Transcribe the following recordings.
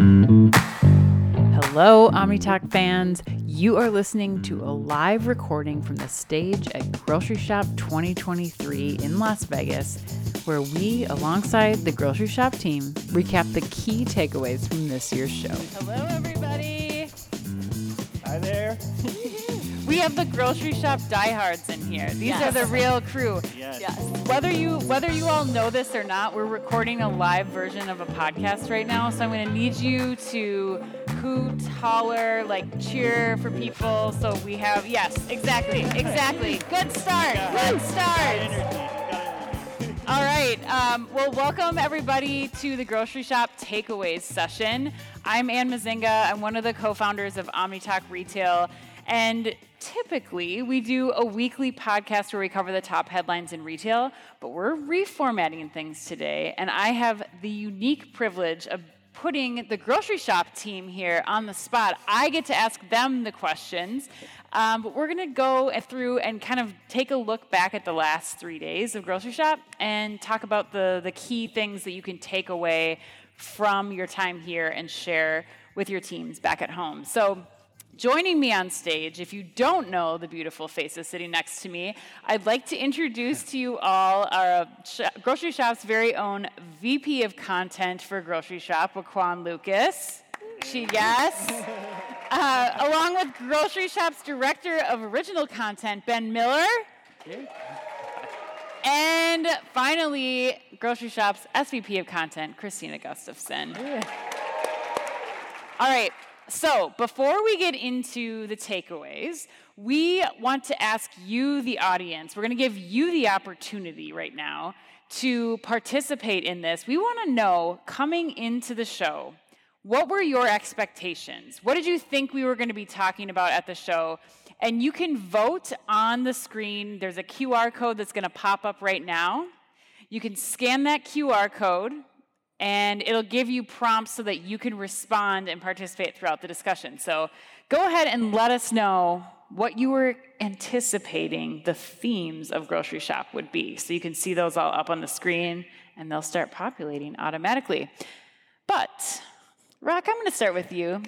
Hello, OmniTalk fans. You are listening to a live recording from the stage at Groceryshop 2023 in Las Vegas, where we, alongside the Groceryshop team, recap the key takeaways from this year's show. Hello, everybody. We have the grocery shop diehards in here. These Yes. are the real crew. Yes. Yes. Whether you whether you all know this or not, we're recording a live version of a podcast right now. So I'm going to need you to hoot, holler, like cheer for people. So we have yes, exactly, exactly. Good start. Good start. Energy. Got energy. All right. Um, well, welcome everybody to the Groceryshop Takeaways session. I'm Anne Mezzenga. I'm one of the co-founders of OmniTalk Retail, and typically we do a weekly podcast where we cover the top headlines in retail. But we're reformatting things today, and I have the unique privilege of putting the grocery shop team here on the spot. I get to ask them the questions. Um, but we're going to go through and kind of take a look back at the last three days of grocery shop and talk about the, the key things that you can take away from your time here and share with your teams back at home. So, Joining me on stage, if you don't know the beautiful faces sitting next to me, I'd like to introduce to you all our sh- Groceryshop's very own VP of Content for Grocery Shop, Rocquan Lucas. She, yes. Uh, along with Groceryshop's Director of Original Content, Ben Miller. And finally, Groceryshop's SVP of Content, Krystina Gustafson. All right, so before we get into the takeaways, we want to ask you, the audience, we're going to give you the opportunity right now to participate in this. We want to know, coming into the show, what were your expectations? What did you think we were going to be talking about at the show? And you can vote on the screen. There's a QR code that's going to pop up right now. You can scan that QR code and it'll give you prompts so that you can respond and participate throughout the discussion. So go ahead and let us know what you were anticipating the themes of grocery shop would be. So you can see those all up on the screen and they'll start populating automatically. But Rock, I'm going to start with you.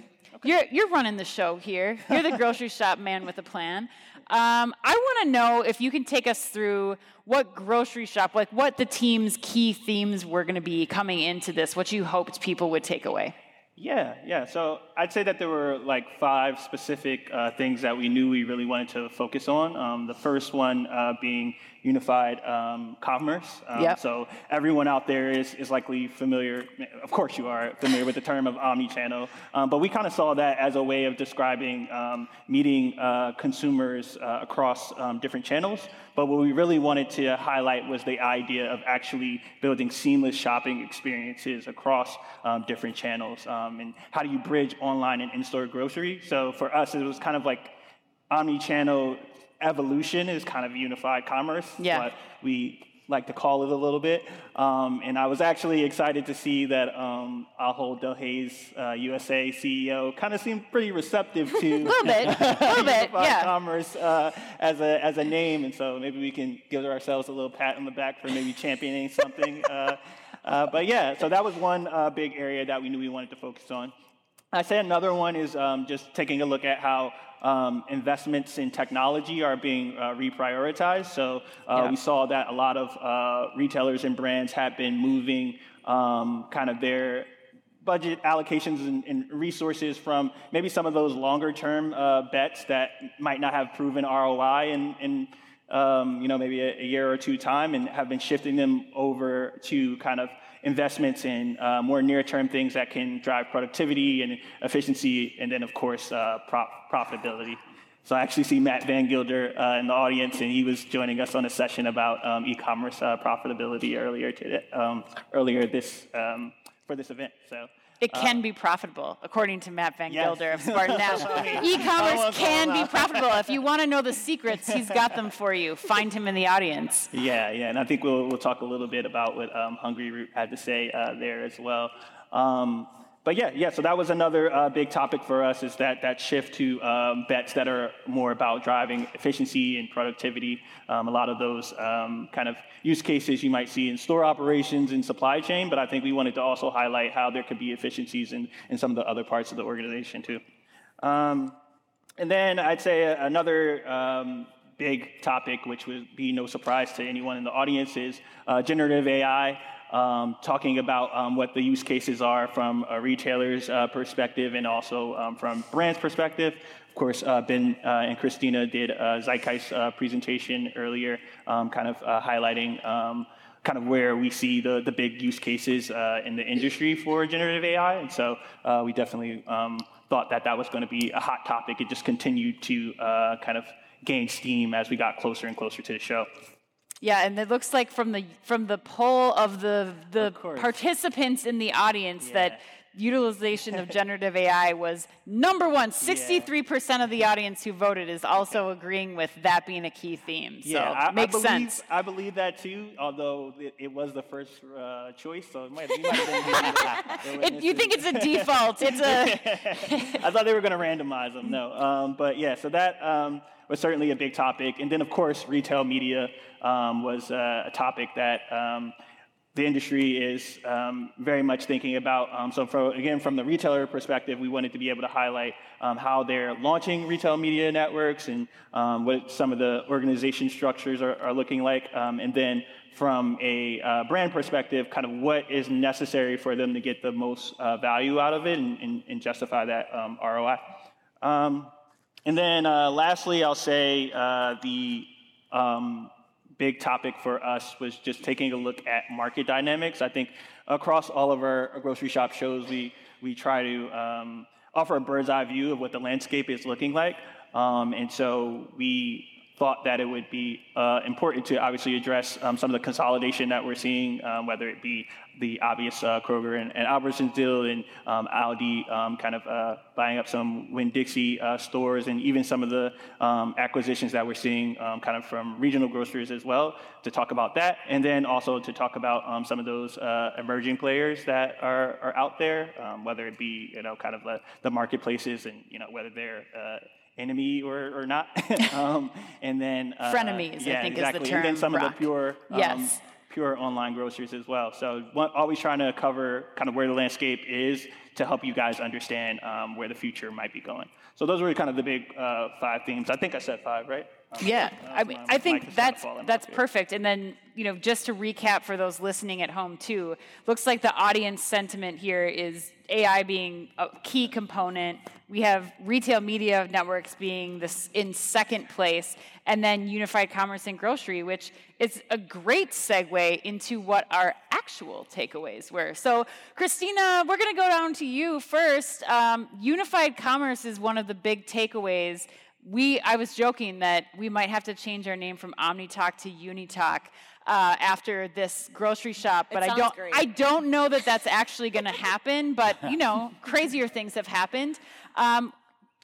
You're, you're running the show here. You're the grocery shop man with a plan. Um, I want to know if you can take us through what grocery shop, like what the team's key themes were going to be coming into this, what you hoped people would take away. Yeah, yeah. So I'd say that there were like five specific uh, things that we knew we really wanted to focus on. Um, the first one uh, being unified um, commerce. Um, Yep. So everyone out there is, is likely familiar, of course you are familiar with the term of omnichannel, um, but we kind of saw that as a way of describing um, meeting uh, consumers uh, across um, different channels. But what we really wanted to highlight was the idea of actually building seamless shopping experiences across um, different channels. Um, and how do you bridge online and in-store grocery? So for us, it was kind of like omni-channel evolution is kind of unified commerce. Yeah. But we like to call it a little bit. Um, and I was actually excited to see that um, Ahold Delhaize, uh, USA CEO, kind of seemed pretty receptive to A little bit, a little bit, unified yeah. commerce uh, as a as a name, and so maybe we can give ourselves a little pat on the back for maybe championing something. uh, uh, but yeah, so that was one uh, big area that we knew we wanted to focus on. I say another one is um, just taking a look at how um, investments in technology are being uh, reprioritized. So uh, Yeah. we saw that a lot of uh, retailers and brands have been moving um, kind of their budget allocations and, and resources from maybe some of those longer term uh, bets that might not have proven ROI in, in um, you know, maybe a, a year or two time and have been shifting them over to kind of investments in uh, more near-term things that can drive productivity and efficiency, and then of course uh, prop- profitability. So I actually see Matt Van Gilder uh, in the audience, and he was joining us on a session about um, e-commerce uh, profitability earlier today, um, earlier this um, for this event. So. It can be profitable, according to Matt Van Yes. Gilder of SpartanNash. I E-commerce can be profitable. If you want to know the secrets, he's got them for you. Find him in the audience. Yeah, yeah, and I think we'll we'll talk a little bit about what um, Hungryroot had to say uh, there as well. Um, but yeah, yeah. So that was another uh, big topic for us is that that shift to um, bets that are more about driving efficiency and productivity. Um, a lot of those um, kind of use cases you might see in store operations and supply chain, but I think we wanted to also highlight how there could be efficiencies in, in some of the other parts of the organization too. Um, and then I'd say another um, big topic, which would be no surprise to anyone in the audience, is uh, generative AI um, talking about um, what the use cases are from a retailer's uh, perspective and also um, from brand's perspective. Of course, uh, Ben uh, and Krystina did a Zeitgeist uh, presentation earlier, um, kind of uh, highlighting um, kind of where we see the, the big use cases uh, in the industry for generative AI. And so we definitely um, thought that that was going to be a hot topic. It just continued to kind of gain steam as we got closer and closer to the show. Yeah, and it looks like from the from the poll of the the of participants in the audience yeah. that utilization of generative AI was number one. 63% yeah. of the audience who voted is also agreeing with that being a key theme. So yeah, I, makes I believe, sense. I believe that too, although it, it was the first uh, choice, so it might, it might it, You think it's a default. It's a. I thought they were going to randomize them. No. Um, but yeah, so that. Um, was certainly a big topic. And then, of course, retail media um, was uh, a topic that um, the industry is um, very much thinking about. Um, so, for, again, from the retailer perspective, we wanted to be able to highlight um, how they're launching retail media networks and um, what some of the organization structures are, are looking like. and then, from a uh, brand perspective, kind of what is necessary for them to get the most uh, value out of it and, and, and justify that ROI. Um, and then uh, lastly, I'll say uh, the um, big topic for us was just taking a look at market dynamics. I think across all of our grocery shop shows, we, we try to um, offer a bird's eye view of what the landscape is looking like. Um, and so we thought that it would be uh, important to obviously address um, some of the consolidation that we're seeing, um, whether it be the obvious uh, Kroger and, and Albertsons deal and um, Aldi um, kind of uh, buying up some Winn-Dixie uh, stores and even some of the um, acquisitions that we're seeing um, kind of from regional grocers as well to talk about that. And then also to talk about some of those uh, emerging players that are, are out there, whether it be, you know, kind of the, the marketplaces and, you know, whether they're uh, enemy or, or not. um, and then uh, frenemies, yeah, I think exactly. is the term. And then some Brock. of the pure, um, yes. pure online grocers as well. So always trying to cover kind of where the landscape is to help you guys understand um, where the future might be going. So those were kind of the big uh, five themes. I think I said five, right? Yeah, I mean, I think that's that's perfect. And then you know, just to recap for those listening at home too, looks like the audience sentiment here is AI being a key component. We have retail media networks being this in second place, and then unified commerce and grocery, which is a great segue into what our actual takeaways were. So, Krystina, we're going to go down to you first. Um, unified commerce is one of the big takeaways we I was joking that we might have to change our name from OmniTalk to UniTalk uh, after this grocery shop, but I don't great. I don't know that that's actually going to happen. But you know, crazier things have happened. Um,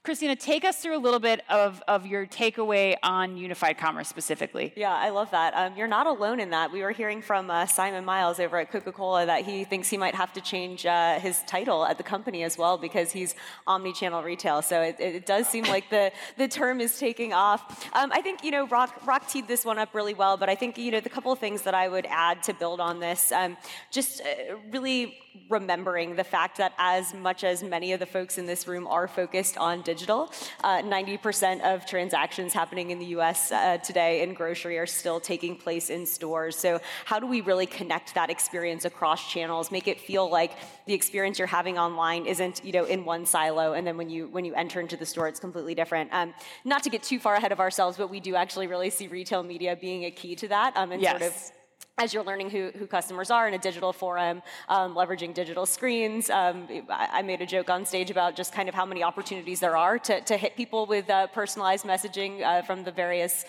Krystina, take us through a little bit of, of your takeaway on unified commerce specifically. Yeah, I love that. Um, you're not alone in that. We were hearing from uh, Simon Miles over at Coca Cola that he thinks he might have to change uh, his title at the company as well because he's omni channel retail. So it, it, does seem like the, the term is taking off. Um, I think, you know, Rock, Rock teed this one up really well, but I think, you know, the couple of things that I would add to build on this, um, just uh, really remembering the fact that as much as many of the folks in this room are focused on digital, uh, 90% of transactions happening in the US uh, today in grocery are still taking place in stores. So, how do we really connect that experience across channels, make it feel like the experience you're having online isn't you know, in one silo, and then when you, when you enter into the store, it's completely different? Um, not to get too far ahead of ourselves, but we do actually really see retail media being a key to that um, and yes. sort of as you're learning who, who customers are in a digital forum, um, leveraging digital screens. Um, I, I, made a joke on stage about just kind of how many opportunities there are to, to hit people with uh, personalized messaging uh, from the various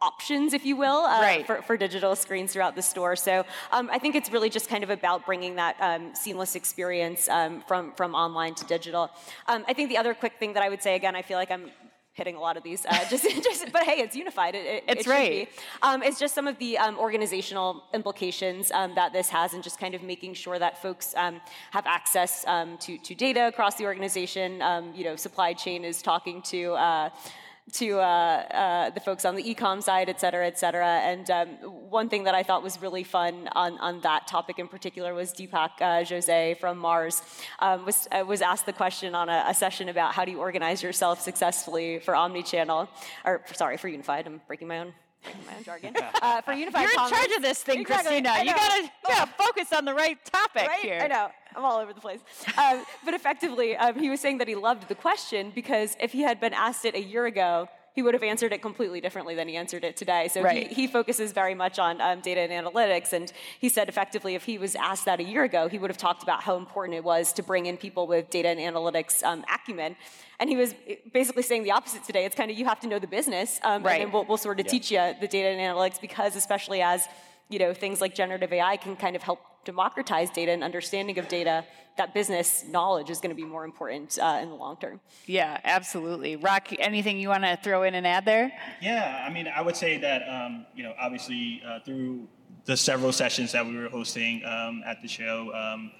options, if you will, uh, right. for, for, digital screens throughout the store. So um, I think it's really just kind of about bringing that um, seamless experience um, from, from online to digital. Um, I think the other quick thing that I would say, again, I feel like I'm hitting a lot of these. Uh, just, just, but hey, it's unified. It, it, it's it right. Um, it's just some of the um, organizational implications um, that this has, and just kind of making sure that folks um, have access um, to, to data across the organization. Um, you know, supply chain is talking to. Uh, to uh, uh, the folks on the ecom side, et cetera, et cetera. And um, one thing that I thought was really fun on, on that topic in particular was Deepak uh, Jose from Mars um, was, uh, was asked the question on a, a, session about how do you organize yourself successfully for omnichannel, or sorry, for Unified. I'm breaking my own my own jargon. Uh, for unified You're commerce. in charge of this thing, exactly. Krystina. You gotta, you gotta focus on the right topic right? here. I know. I'm all over the place. Um, but effectively, um, he was saying that he loved the question because if he had been asked it a year ago, he would have answered it completely differently than he answered it today. So right. he, he, focuses very much on um, data and analytics. And he said effectively, if he was asked that a year ago, he would have talked about how important it was to bring in people with data and analytics um, acumen. And he was basically saying the opposite today. It's kind of you have to know the business, um, right. and we'll, we'll sort of yeah. teach you the data and analytics because, especially as you know, things like generative AI can kind of help democratize data and understanding of data, that business knowledge is going to be more important uh, in the long term. Yeah, absolutely. Rock, anything you want to throw in and add there? Yeah, I mean, I would say that, um, you know, obviously uh, through the several sessions that we were hosting um, at the show, um,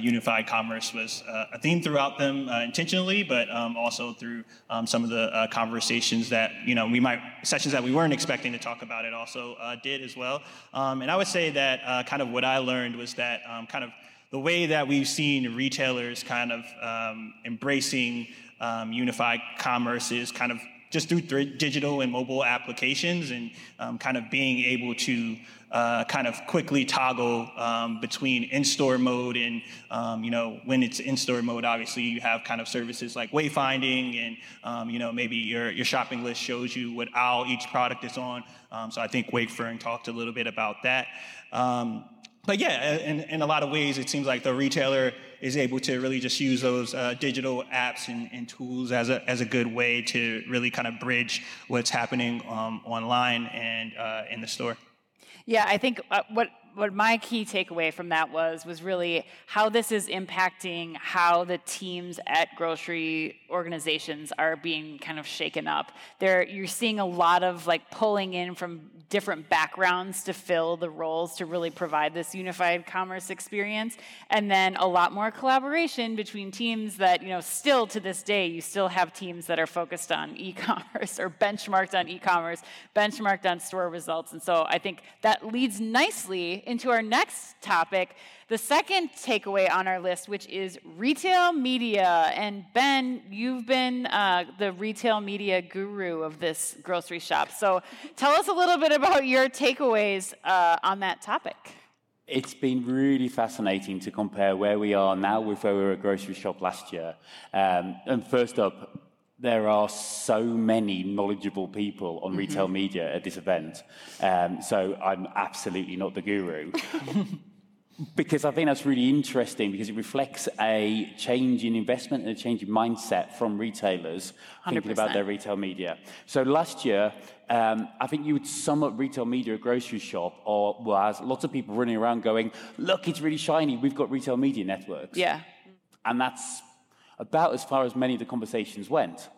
unified commerce was uh, a theme throughout them uh, intentionally, but um, also through um, some of the uh, conversations that you know we might sessions that we weren't expecting to talk about. It also uh, did as well. Um, and I would say that uh, kind of what I learned was that um, kind of the way that we've seen retailers kind of um, embracing um, unified commerce is kind of just through th- digital and mobile applications and um, kind of being able to uh, kind of quickly toggle um, between in-store mode and um, you know when it's in-store mode obviously you have kind of services like wayfinding and um, you know maybe your, your shopping list shows you what aisle each product is on. Um, so i think wakefern talked a little bit about that. Um, but yeah, in, in a lot of ways, it seems like the retailer is able to really just use those uh, digital apps and, and, tools as a, as a good way to really kind of bridge what's happening um, online and uh, in the store. Yeah, I think uh, what what my key takeaway from that was was really how this is impacting how the teams at grocery organizations are being kind of shaken up. There, you're seeing a lot of like pulling in from different backgrounds to fill the roles to really provide this unified commerce experience, and then a lot more collaboration between teams that you know still to this day you still have teams that are focused on e-commerce or benchmarked on e-commerce, benchmarked on store results, and so I think that leads nicely into our next topic, the second takeaway on our list, which is retail media. And Ben, you've been uh, the retail media guru of this grocery shop. So tell us a little bit about your takeaways uh, on that topic. It's been really fascinating to compare where we are now with where we were at grocery shop last year. Um, and first up, there are so many knowledgeable people on mm-hmm. retail media at this event. Um, so I'm absolutely not the guru. because I think that's really interesting because it reflects a change in investment and a change in mindset from retailers 100%. thinking about their retail media. So last year, um, I think you would sum up retail media at grocery shop or was lots of people running around going, look, it's really shiny. We've got retail media networks. Yeah. And that's about as far as many of the conversations went.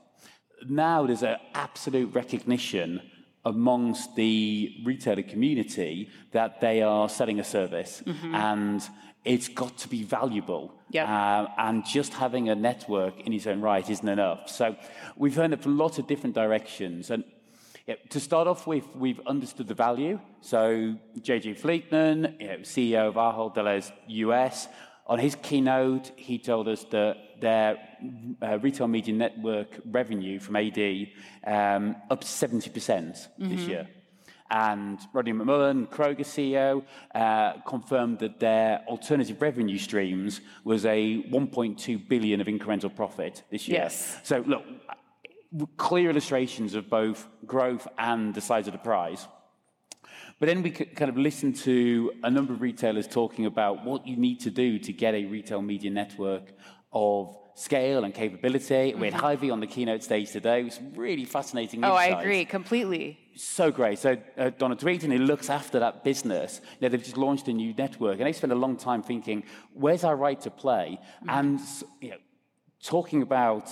Now there's an absolute recognition amongst the retailer community that they are selling a service mm-hmm. and it's got to be valuable. Yep. Uh, and just having a network in its own right isn't enough. So we've heard it from lots of different directions. And yeah, to start off with, we've understood the value. So JJ Fleeman, you know, CEO of Ahold Delhaize US, on his keynote, he told us that their uh, retail media network revenue from AD um, up 70% mm-hmm. this year. And Rodney McMullen, Kroger CEO, uh, confirmed that their alternative revenue streams was a 1.2 billion of incremental profit this year. Yes. So look, clear illustrations of both growth and the size of the prize. But then we kind of listened to a number of retailers talking about what you need to do to get a retail media network of scale and capability. Mm-hmm. We had Hy-Vee on the keynote stage today. It was really fascinating. Oh, insights. I agree completely. So great. So uh, Donna Tweeten, who looks after that business, you know, they've just launched a new network, and they spent a long time thinking, where's our right to play? Mm-hmm. And you know, talking about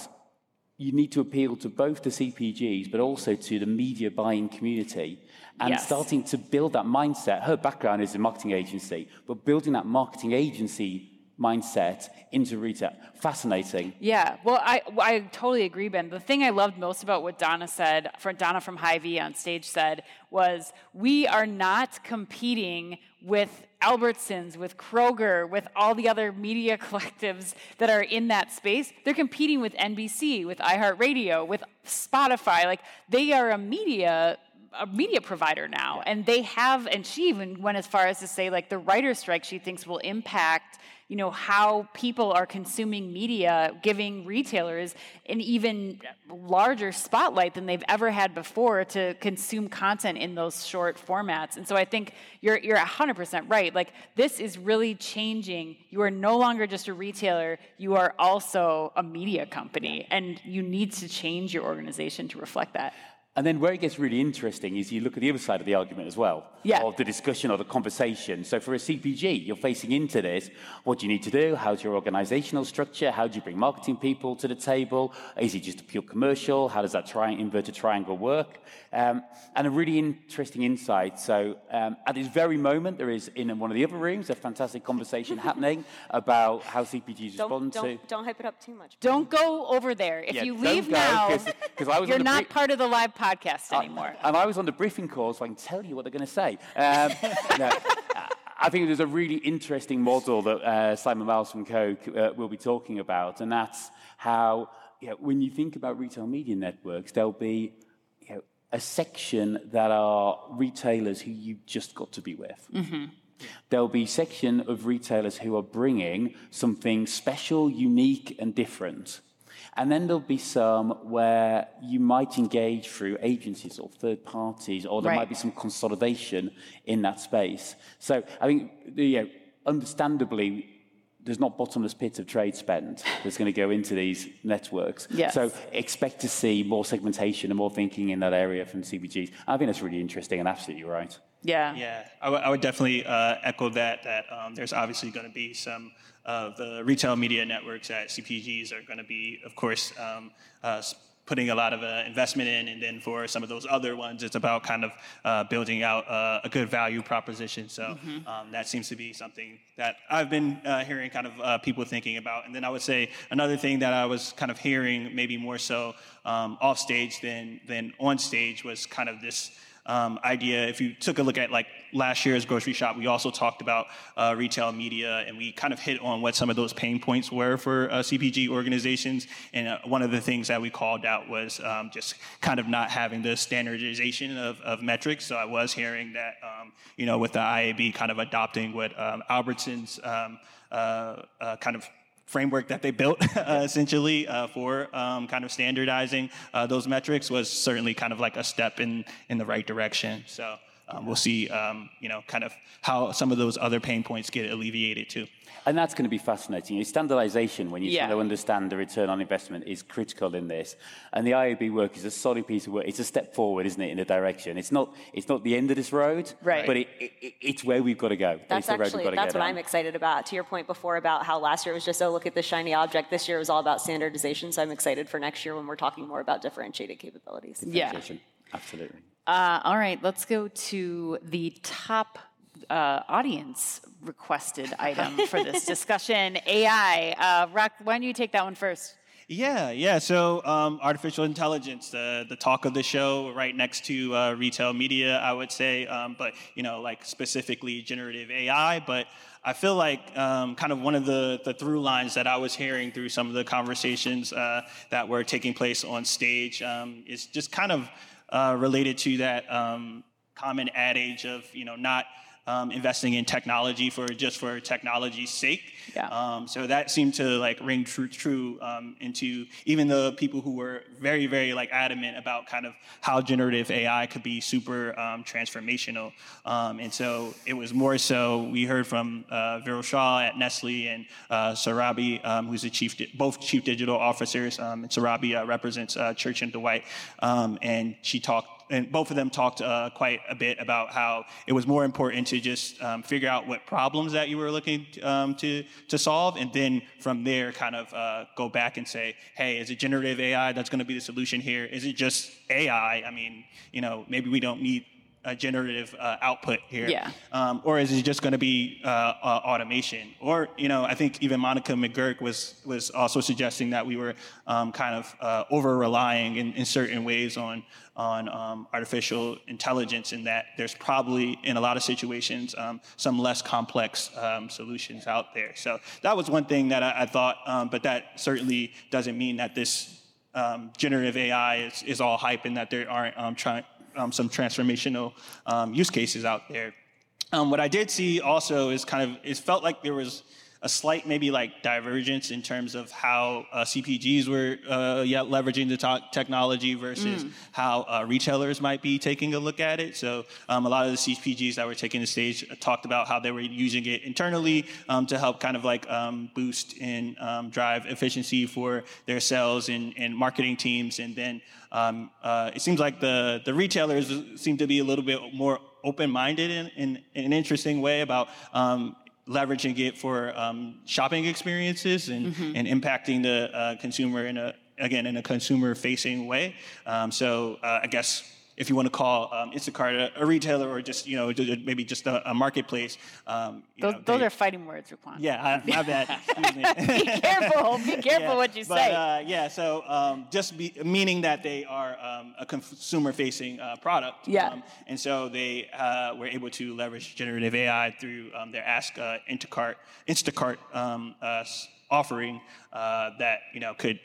you need to appeal to both the CPGs, but also to the media buying community. And Yes. starting to build that mindset. Her background is a marketing agency, but building that marketing agency mindset into retail. Fascinating. Yeah, well, I, I totally agree, Ben. The thing I loved most about what Donna said, from Donna from Hy-Vee on stage said, was we are not competing with Albertsons, with Kroger, with all the other media collectives that are in that space. They're competing with NBC, with iHeartRadio, with Spotify. Like they are a media a media provider now and they have and she even went as far as to say like the writer strike she thinks will impact you know how people are consuming media giving retailers an even larger spotlight than they've ever had before to consume content in those short formats. And so i think you're you're 100% right. Like this is really changing. You are no longer just a retailer. You are also a media company and you need to change your organization to reflect that And then where it gets really interesting is you look at the other side of the argument as well, Yeah. of the discussion or the conversation. So for a CPG, you're facing into this. What do you need to do? How's your organizational structure? How do you bring marketing people to the table? Is it just a pure commercial? How does that tri- inverted triangle work? Um, and a really interesting insight. So um, at this very moment, there is in one of the other rooms a fantastic conversation happening about how CPGs Don't, respond to. don't, don't hype it up too much. Don't go over there. If Yeah, you leave go, now, 'cause- 'cause I was you're not brief- part of the live podcast anymore. And I was on the briefing call, so I can tell you what they're going to say. Um, no, I think there's a really interesting model that uh, Simon Miles from Coke uh, will be talking about, and that's how, you know, when you think about retail media networks, there'll be you know, a section that are retailers who you've just got to be with. There'll be a section of retailers who are bringing something special, unique, and different. And then there'll be some where you might engage through agencies or third parties, or there Right. might be some consolidation in that space. So I think, you know, understandably, there's not bottomless pits of trade spend that's going to go into these networks. Yes. So expect to see more segmentation and more thinking in that area from CPGs. I think that's really interesting and absolutely right. Yeah. Yeah, I would- definitely uh, echo that. That um, there's obviously going to be some of the retail media networks that CPGs are going to be, of course, um, uh, putting a lot of uh, investment in, and then for some of those other ones, it's about kind of uh, building out uh, a good value proposition. So um, that seems to be something that I've been uh, hearing kind of uh, people thinking about. And then I would say another thing that I was kind of hearing, maybe more so um, off stage than than on stage, was kind of this um, idea. If you took a look at like last year's grocery shop, we also talked about uh, retail media, and we kind of hit on what some of those pain points were for uh, CPG organizations. And uh, one of the things that we called out was um, just kind of not having the standardization of, of metrics. So I was hearing that, um, you know, with the IAB kind of adopting what um, Albertsons um, uh, uh, kind of framework that they built uh, essentially uh, for um, kind of standardizing uh, those metrics was certainly kind of like a step in in the right direction. So um, we'll see, um, you know, kind of how some of those other pain points get alleviated too. And that's going to be fascinating. Standardization, when you're Yeah. trying to understand the return on investment, is critical in this. And the IAB work is a solid piece of work. It's a step forward, isn't it, in a direction? It's not, it's not the end of this road, Right. but it, it, it's where we've got to go. That's it's the road we've actually got to that's what on. I'm excited about. To your point before about how last year was just oh look at the shiny object. This year was all about standardization. So I'm excited for next year when we're talking more about differentiated capabilities. Yeah. Absolutely. Uh, all right, let's go to the top uh, audience requested item for this discussion AI. Uh, Rock, why don't you take that one first? Yeah, yeah. So um, artificial intelligence, the the talk of the show, right next to uh, retail media, I would say. Um, but you know, like specifically generative AI. But I feel like um, kind of one of the the through lines that I was hearing through some of the conversations uh, that were taking place on stage um, is just kind of uh, related to that um, common adage of you know not um, investing in technology for just for technology's sake. Yeah. Um, so that seemed to like ring true true um, into even the people who were very very like adamant about kind of how generative AI could be super um, transformational. Um, and so it was more so we heard from uh, Viral Shah at Nestle and uh, Surabhi, um, who's the chief di- both chief digital officers. Um, and Surabhi uh, represents uh, Church and Dwight, um, and she talked and both of them talked uh, quite a bit about how it was more important to just um, figure out what problems that you were looking um, to to solve, and then from there, kind of uh, go back and say, hey, is it generative AI that's going to be the solution here? Is it just AI? I mean, you know, maybe we don't need a generative uh, output here? Yeah. Um, or is it just going to be uh, uh, automation? Or you know, I think even Monica McGurk was was also suggesting that we were um, kind of uh, over relying in, in, certain ways on on um, artificial intelligence, and that there's probably in a lot of situations um, some less complex um, solutions out there. So that was one thing that I, I thought, um, but that certainly doesn't mean that this generative AI is, is all hype and that there aren't trying um, some transformational um, use cases out there. Um, what I did see also is kind of, it felt like there was a slight maybe like divergence in terms of how uh, CPGs were uh, yeah, leveraging the to- technology versus mm. how uh, retailers might be taking a look at it. So um, a lot of the CPGs that were taking the stage talked about how they were using it internally um, to help kind of like um, boost and um, drive efficiency for their sales and, and marketing teams. And then um, uh, it seems like the, the retailers seem to be a little bit more open-minded in, in, in, an interesting way about um, leveraging it for um, shopping experiences and, mm-hmm. and impacting the uh, consumer in a again in a consumer facing way. Um, so uh, I guess if you want to call um, Instacart a, a, retailer or just you know maybe just a, a marketplace. Um, those, know, those they, are fighting words, Rocquan. Yeah, I, my bad. Be careful. Be careful yeah, what you but, say. Uh, yeah, so um, just be, meaning that they are um, a consumer-facing uh, product. Yeah. Um, and so they uh, were able to leverage generative AI through um, their Ask uh, Instacart, Instacart uh, offering uh, that you know could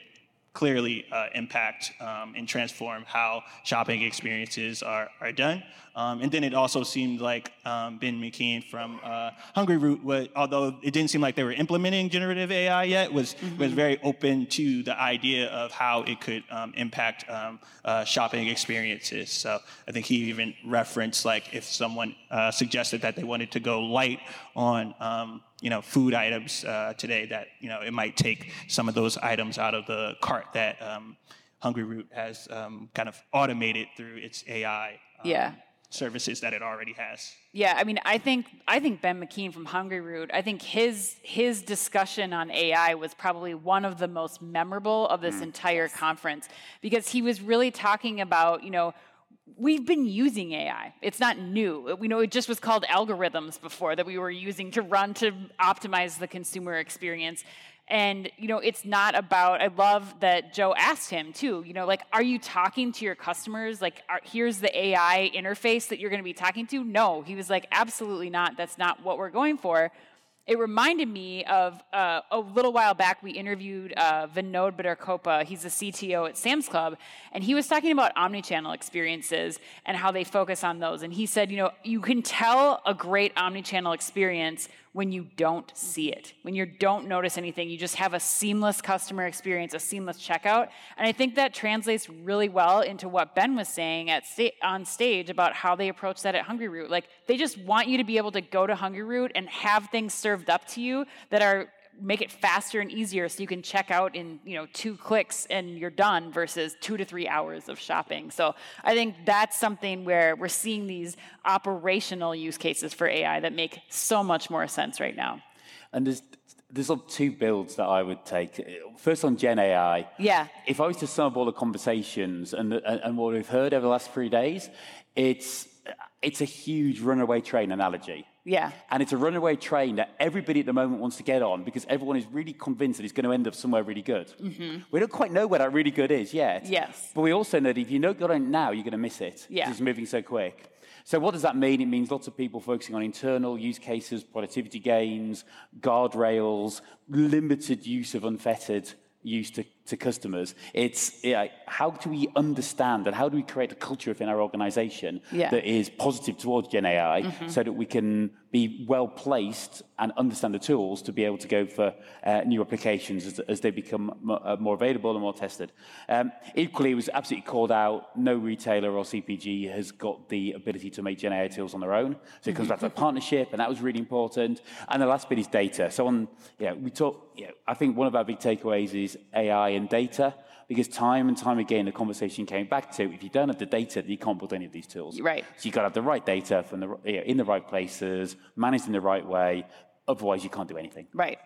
clearly uh, impact um, and transform how shopping experiences are, are done. Um, and then it also seemed like um, Ben McKean from uh, Hungryroot, was, although it didn't seem like they were implementing generative AI yet, was mm-hmm. was very open to the idea of how it could um, impact um, uh, shopping experiences. So I think he even referenced like if someone uh, suggested that they wanted to go light on um, you know food items uh, today, that you know it might take some of those items out of the cart that um, Hungryroot has um, kind of automated through its AI. Um, yeah services that it already has. Yeah, I mean, I think I think Ben McKean from Hungryroot, I think his his discussion on AI was probably one of the most memorable of this mm. entire conference because he was really talking about, you know, we've been using AI. It's not new. We know it just was called algorithms before that we were using to run to optimize the consumer experience. And, you know, it's not about, I love that Joe asked him too, you know, like, are you talking to your customers? Like, are, here's the AI interface that you're going to be talking to? No. He was like, absolutely not. That's not what we're going for. It reminded me of uh, a little while back, we interviewed uh, Vinod Bhatterkopa. He's the CTO at Sam's Club, and he was talking about omnichannel experiences and how they focus on those. And he said, you know, you can tell a great omnichannel experience when you don't see it, when you don't notice anything. You just have a seamless customer experience, a seamless checkout. And I think that translates really well into what Ben was saying at sta- on stage about how they approach that at Hungryroot. Like they just want you to be able to go to Hungryroot and have things served up to you that are make it faster and easier so you can check out in you know two clicks and you're done versus two to three hours of shopping so i think that's something where we're seeing these operational use cases for ai that make so much more sense right now and there's there's two builds that I would take. First on Gen AI. Yeah. If I was to sum up all the conversations and, and, and what we've heard over the last three days, it's it's a huge runaway train analogy. Yeah. And it's a runaway train that everybody at the moment wants to get on because everyone is really convinced that it's going to end up somewhere really good. Mm-hmm. We don't quite know where that really good is yet. Yes. But we also know that if you don't get on now, you're going to miss it. Yeah. It's moving so quick. So what does that mean? It means lots of people focusing on internal use cases, productivity gains, guardrails, limited use of unfettered use to, to customers. It's yeah, how do we understand and how do we create a culture within our organization yeah. that is positive towards Gen AI mm-hmm. so that we can be well placed and understand the tools to be able to go for uh, new applications as, as, they become m- uh, more available and more tested. Um, equally, it was absolutely called out no retailer or CPG has got the ability to make Gen AI tools on their own. So it comes back to a mm-hmm. partnership, and that was really important. And the last bit is data. So on, yeah, we talk. Yeah, I think one of our big takeaways is AI and data. Because time and time again, the conversation came back to if you don't have the data, you can't build any of these tools. Right. So you've got to have the right data from the, you know, in the right places, managed in the right way. Otherwise, you can't do anything. Right.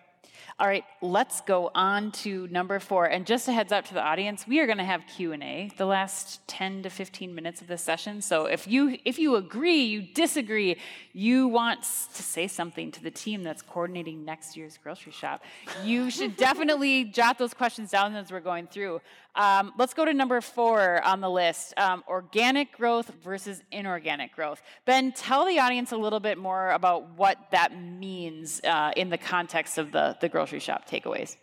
All right, let's go on to number four. And just a heads up to the audience, we are going to have Q&A the last 10 to 15 minutes of this session. So if you if you agree, you disagree, you want to say something to the team that's coordinating next year's grocery shop, you should definitely jot those questions down as we're going through. Um, let's go to number four on the list um, organic growth versus inorganic growth. Ben, tell the audience a little bit more about what that means uh, in the context of the, the grocery shop takeaways.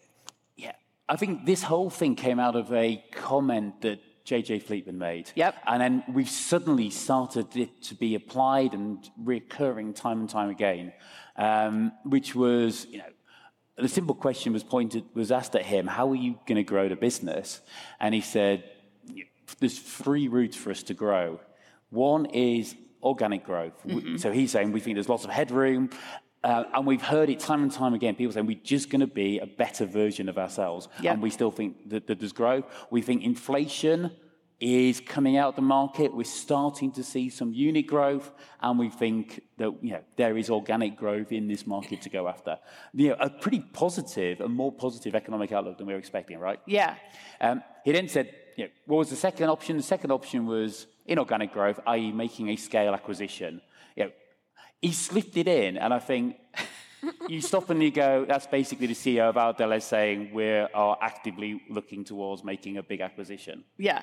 Yeah. I think this whole thing came out of a comment that JJ Fleeman made. Yep. And then we've suddenly started it to be applied and recurring time and time again, um, which was, you know, the simple question was pointed was asked at him, "How are you going to grow the business?" And he said, "There's three routes for us to grow. One is organic growth. Mm-hmm. So he's saying we think there's lots of headroom." Uh, and we've heard it time and time again. People saying we're just going to be a better version of ourselves, yep. and we still think that, that there's growth. We think inflation is coming out of the market. We're starting to see some unit growth, and we think that you know there is organic growth in this market to go after. You know, a pretty positive, a more positive economic outlook than we were expecting, right? Yeah. Um, he then said, you know, what was the second option? The second option was inorganic growth, i.e., making a scale acquisition. He slipped it in, and I think. you stop and you go, that's basically the CEO of Ardell saying we are actively looking towards making a big acquisition. Yeah.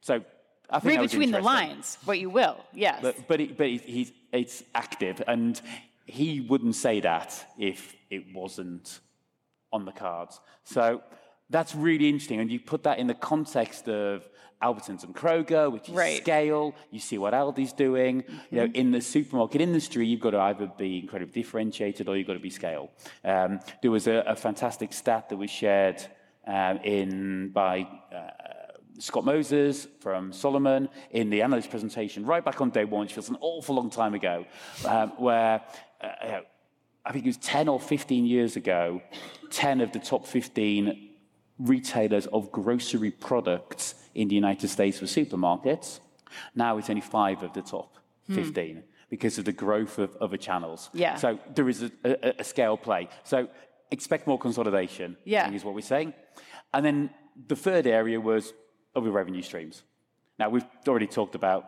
So I think read between the lines, but you will. Yes. But but, it, but it, he's it's active, and he wouldn't say that if it wasn't on the cards. So that's really interesting, and you put that in the context of Albertsons and Kroger, which is right. scale. You see what Aldi's doing. Mm-hmm. You know, mm-hmm. in the supermarket industry, you've got to either be incredibly differentiated or you've got to be scale. Um, there was a, a, fantastic stat that was shared um, in by. Uh, Scott Moses from Solomon in the analyst presentation right back on day one, which feels an awful long time ago, um, where uh, I think it was 10 or 15 years ago, 10 of the top 15 retailers of grocery products in the United States were supermarkets. Now it's only five of the top hmm. 15 hmm. because of the growth of other channels. Yeah. So there is a, a, a scale play. So expect more consolidation, yeah. is what we're saying. And then the third area was other revenue streams. Now, we've already talked about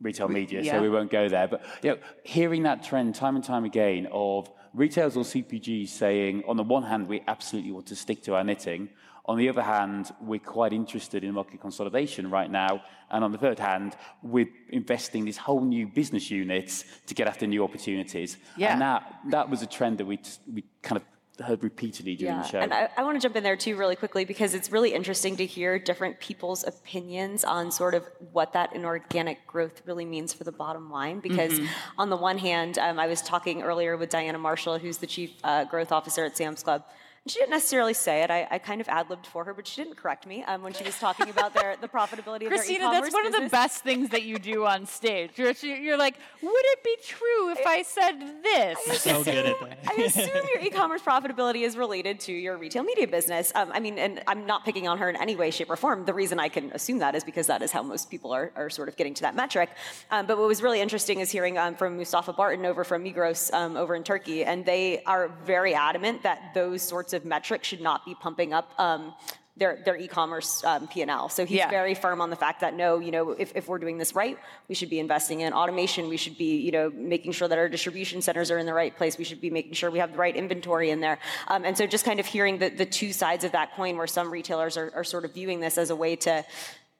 retail media, yeah. so we won't go there. But you know, hearing that trend time and time again of retailers or CPGs saying, on the one hand, we absolutely want to stick to our knitting. On the other hand, we're quite interested in market consolidation right now. And on the third hand, we're investing this whole new business units to get after new opportunities. Yeah. And that, that was a trend that we, we kind of heard repeatedly during yeah. the show. And I, I want to jump in there too, really quickly, because it's really interesting to hear different people's opinions on sort of what that inorganic growth really means for the bottom line. Because mm-hmm. on the one hand, um, I was talking earlier with Diana Marshall, who's the chief uh, growth officer at Sam's Club. She didn't necessarily say it. I, I kind of ad libbed for her, but she didn't correct me um, when she was talking about their the profitability of Krystina, their e-commerce that's one business. of the best things that you do on stage. You're, you're like, would it be true if I, I said this? I so good at that. I assume your e-commerce profitability is related to your retail media business. Um, I mean, and I'm not picking on her in any way, shape, or form. The reason I can assume that is because that is how most people are, are sort of getting to that metric. Um, but what was really interesting is hearing um, from Mustafa Barton over from Migros um, over in Turkey, and they are very adamant that those sorts of metrics should not be pumping up um, their, their e-commerce um, P&L. So he's yeah. very firm on the fact that no, you know, if, if we're doing this right, we should be investing in automation. We should be, you know, making sure that our distribution centers are in the right place. We should be making sure we have the right inventory in there. Um, and so just kind of hearing the, the two sides of that coin where some retailers are, are sort of viewing this as a way to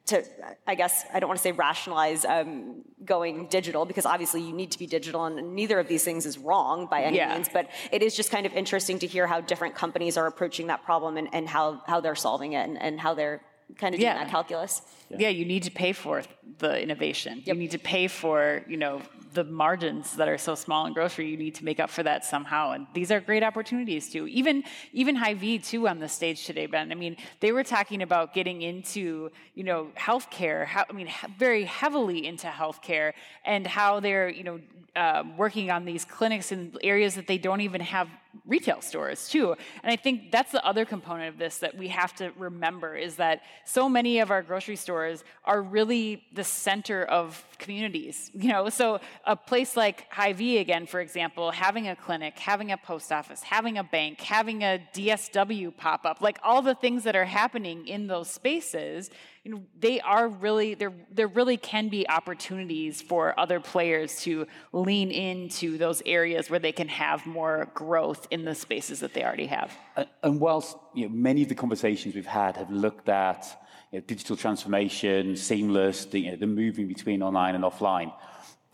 to, I guess, I don't want to say rationalize um, going digital because obviously you need to be digital and neither of these things is wrong by any yeah. means, but it is just kind of interesting to hear how different companies are approaching that problem and, and how, how they're solving it and, and how they're kind of doing yeah. that calculus. Yeah. yeah. you need to pay for the innovation. Yep. You need to pay for, you know, the margins that are so small in grocery, you need to make up for that somehow. And these are great opportunities too. Even even Hy-Vee too on the stage today, Ben. I mean, they were talking about getting into you know healthcare. How, I mean, very heavily into healthcare and how they're you know uh, working on these clinics in areas that they don't even have retail stores too. And I think that's the other component of this that we have to remember is that so many of our grocery stores are really the center of communities. You know, so a place like Hy-Vee again, for example, having a clinic, having a post office, having a bank, having a DSW pop up, like all the things that are happening in those spaces you know, they are really there. There really can be opportunities for other players to lean into those areas where they can have more growth in the spaces that they already have. And, and whilst you know, many of the conversations we've had have looked at you know, digital transformation, seamless, the, you know, the moving between online and offline,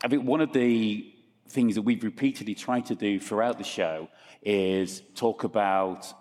I think one of the things that we've repeatedly tried to do throughout the show is talk about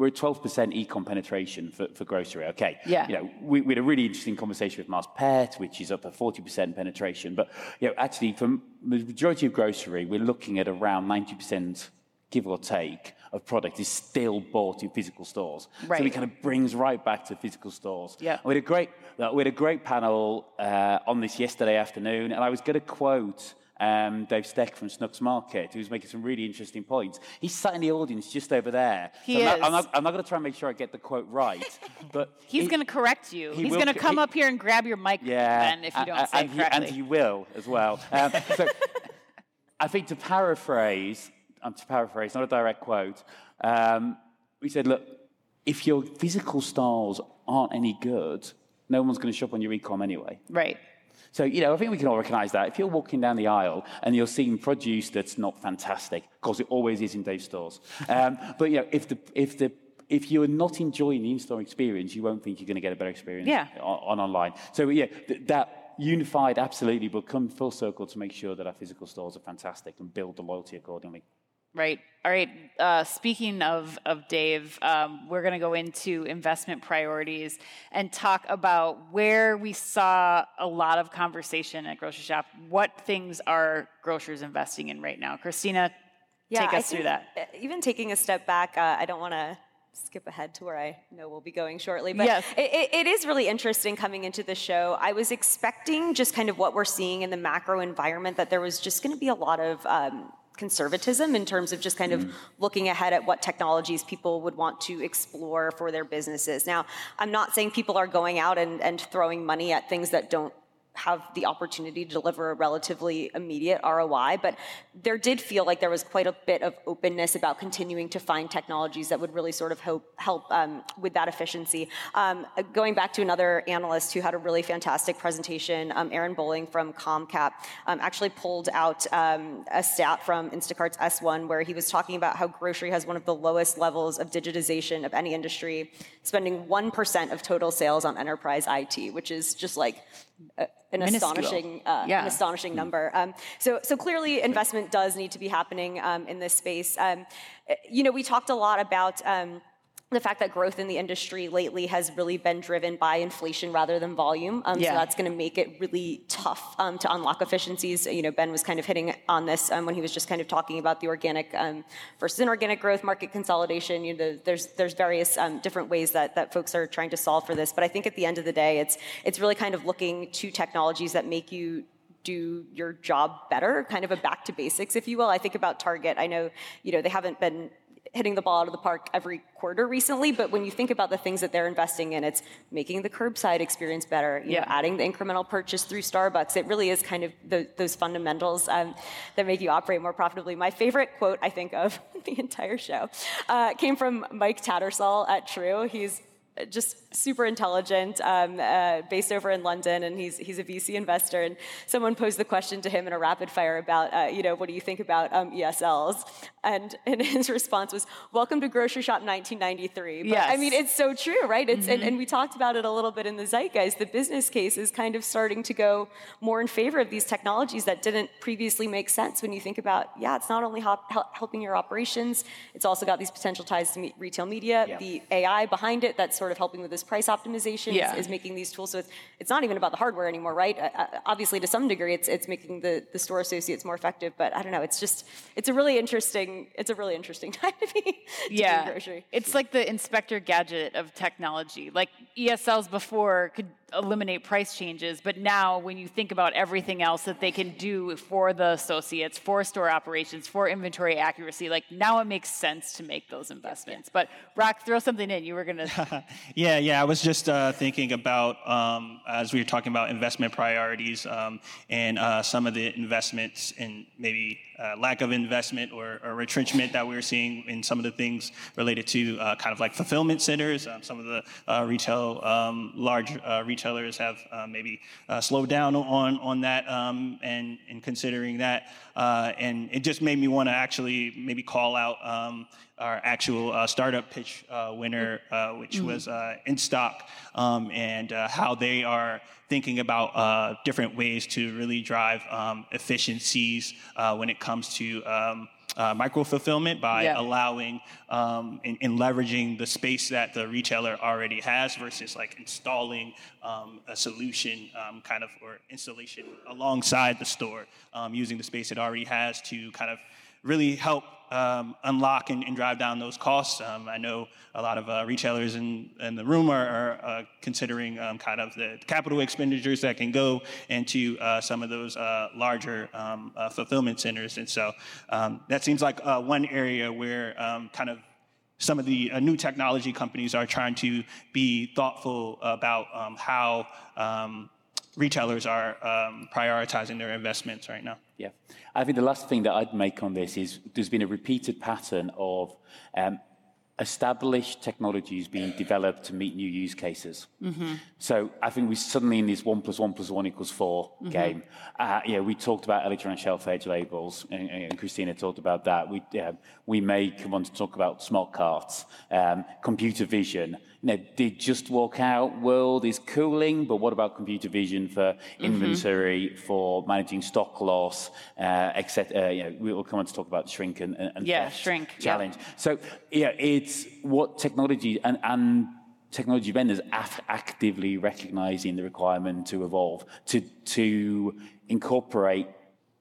we're at 12% e-com penetration for, for grocery. Okay. Yeah. You know, we, we, had a really interesting conversation with Mars Pet, which is up at 40% penetration. But you know, actually, for the majority of grocery, we're looking at around 90%, give or take, of product is still bought in physical stores. Right. So it kind of brings right back to physical stores. Yeah. We had a great, we had a great panel uh, on this yesterday afternoon, and I was going to quote um, Dave Steck from Schnucks Market, who's making some really interesting points. He's sat in the audience just over there. He so is. I'm not, not, not going to try and make sure I get the quote right, but he's he- going to correct you. he He's going to come he- up here and grab your mic yeah, then if you don't and, say and correctly. and he will as well. Um, so I think to paraphrase, um, to paraphrase, not a direct quote, um, we said, look, if your physical styles aren't any good, no one's going to shop on your e-com anyway. right. So, you know, I think we can all recognize that. If you're walking down the aisle and you're seeing produce that's not fantastic, of course it always is in Dave's stores. Um, but, you know, if, the, if, the, if you're not enjoying the in-store experience, you won't think you're going to get a better experience Yeah. on, on online. So, yeah, th- that unified, absolutely, but come full circle to make sure that our physical stores are fantastic and build the loyalty accordingly. Right. All right. Uh, speaking of, of Dave, um, we're going to go into investment priorities and talk about where we saw a lot of conversation at Groceryshop. What things are grocers investing in right now? Krystina, take I us through that. uh, Even taking a step back, uh, I don't want to skip ahead to where I know we'll be going shortly, but Yes. it, it- it is really interesting coming into the show. I was expecting just kind of what we're seeing in the macro environment that there was just going to be a lot of. Um, conservatism in terms of just kind of mm. looking ahead at what technologies people would want to explore for their businesses. Now, I'm not saying people are going out and, and throwing money at things that don't have the opportunity to deliver a relatively immediate ROI, but there did feel like there was quite a bit of openness about continuing to find technologies that would really sort of help, help um, with that efficiency. Um, going back to another analyst who had a really fantastic presentation, um, Aaron Bohlig from Comcap, um, actually pulled out um, a stat from Instacart's S1 where he was talking about how grocery has one of the lowest levels of digitization of any industry, spending 1% of total sales on enterprise IT, which is just like an Minuscule. astonishing, uh, Yeah. an astonishing number. Um, so, so clearly, investment does need to be happening um, in this space. Um, you know, we talked a lot about. The fact that growth in the industry lately has really been driven by inflation rather than volume. Um, Yeah. So that's going to make it really tough um, to unlock efficiencies. You know, Ben was kind of hitting on this um, when he was just kind of talking about the organic um, versus inorganic growth, market consolidation. You know, there's there's various um, different ways that that folks are trying to solve for this. But I think at the end of the day, it's it's really kind of looking to technologies that make you do your job better, kind of a back to basics, if you will. I think about Target. I know, you know, they haven't been hitting the ball out of the park every quarter recently, but when you think about the things that they're investing in, it's making the curbside experience better, you Yeah. know, adding the incremental purchase through Starbucks. It really is kind of the, those fundamentals um, that make you operate more profitably. My favorite quote, I think, of the entire show uh, came from Mike Tattersall at True. He's just super intelligent, um, uh, based over in London, and he's he's a VC investor. And someone posed the question to him in a rapid fire about, uh, you know, what do you think about um, ESLs? And and his response was, "Welcome to Groceryshop 1993." But, I mean, it's so true, right? It's and, and we talked about it a little bit in the zeitgeist. The business case is kind of starting to go more in favor of these technologies that didn't previously make sense. When you think about, yeah, it's not only hop, help, helping your operations, it's also got these potential ties to me, retail media, Yeah. the AI behind it that sort sort of helping with this price optimization, Yeah. is, is making these tools. So it's, it's not even about the hardware anymore, right? Uh, uh, obviously, to some degree, it's it's making the, the store associates more effective. But I don't know. It's just it's a really interesting it's a really interesting time to be to be in yeah, grocery. it's like the inspector gadget of technology. Like ESLs before could eliminate price changes, but now when you think about everything else that they can do for the associates, for store operations, for inventory accuracy, like now it makes sense to make those investments. But Rock, throw something in. You were gonna. Yeah, yeah. I was just uh, thinking about um, as we were talking about investment priorities um, and uh, some of the investments and maybe uh, lack of investment or, or retrenchment that we're seeing in some of the things related to uh, kind of like fulfillment centers. Um, some of the uh, retail um, large uh, retailers have maybe slowed down on on that um, and and considering that. And it just made me want to actually maybe call out um, our actual uh, startup pitch uh, winner, uh, which was uh, Instock, um, and uh, how they are thinking about uh, different ways to really drive um, efficiencies uh, when it comes to um, uh, micro fulfillment by Yeah. allowing um, and, and leveraging the space that the retailer already has versus like installing um, a solution um, kind of or installation alongside the store um, using the space it already has to kind of really help um, unlock and, and drive down those costs. Um, I know a lot of uh, retailers in, in the room are, are uh, considering um, kind of the capital expenditures that can go into uh, some of those uh, larger um, uh, fulfillment centers. And so um, that seems like uh, one area where um, kind of some of the new technology companies are trying to be thoughtful about how retailers are um, prioritizing their investments right now. Yeah. I think the last thing that I'd make on this is there's been a repeated pattern of um, established technologies being developed to meet new use cases. So I think we're suddenly in this one plus one plus one equals 4 game. Uh, yeah, we talked about electronic shelf edge labels, and, and Krystina talked about that. We, uh, we may come on to talk about smart carts, um, computer vision. You know, did just walk out world is cooling, but what about computer vision for inventory, for managing stock loss, uh, etc. Uh, you know, we'll come on to talk about shrink and, and Yeah, shrink, yeah. challenge. So yeah, it's what technology and, and technology vendors af- actively recognizing the requirement to evolve, to to incorporate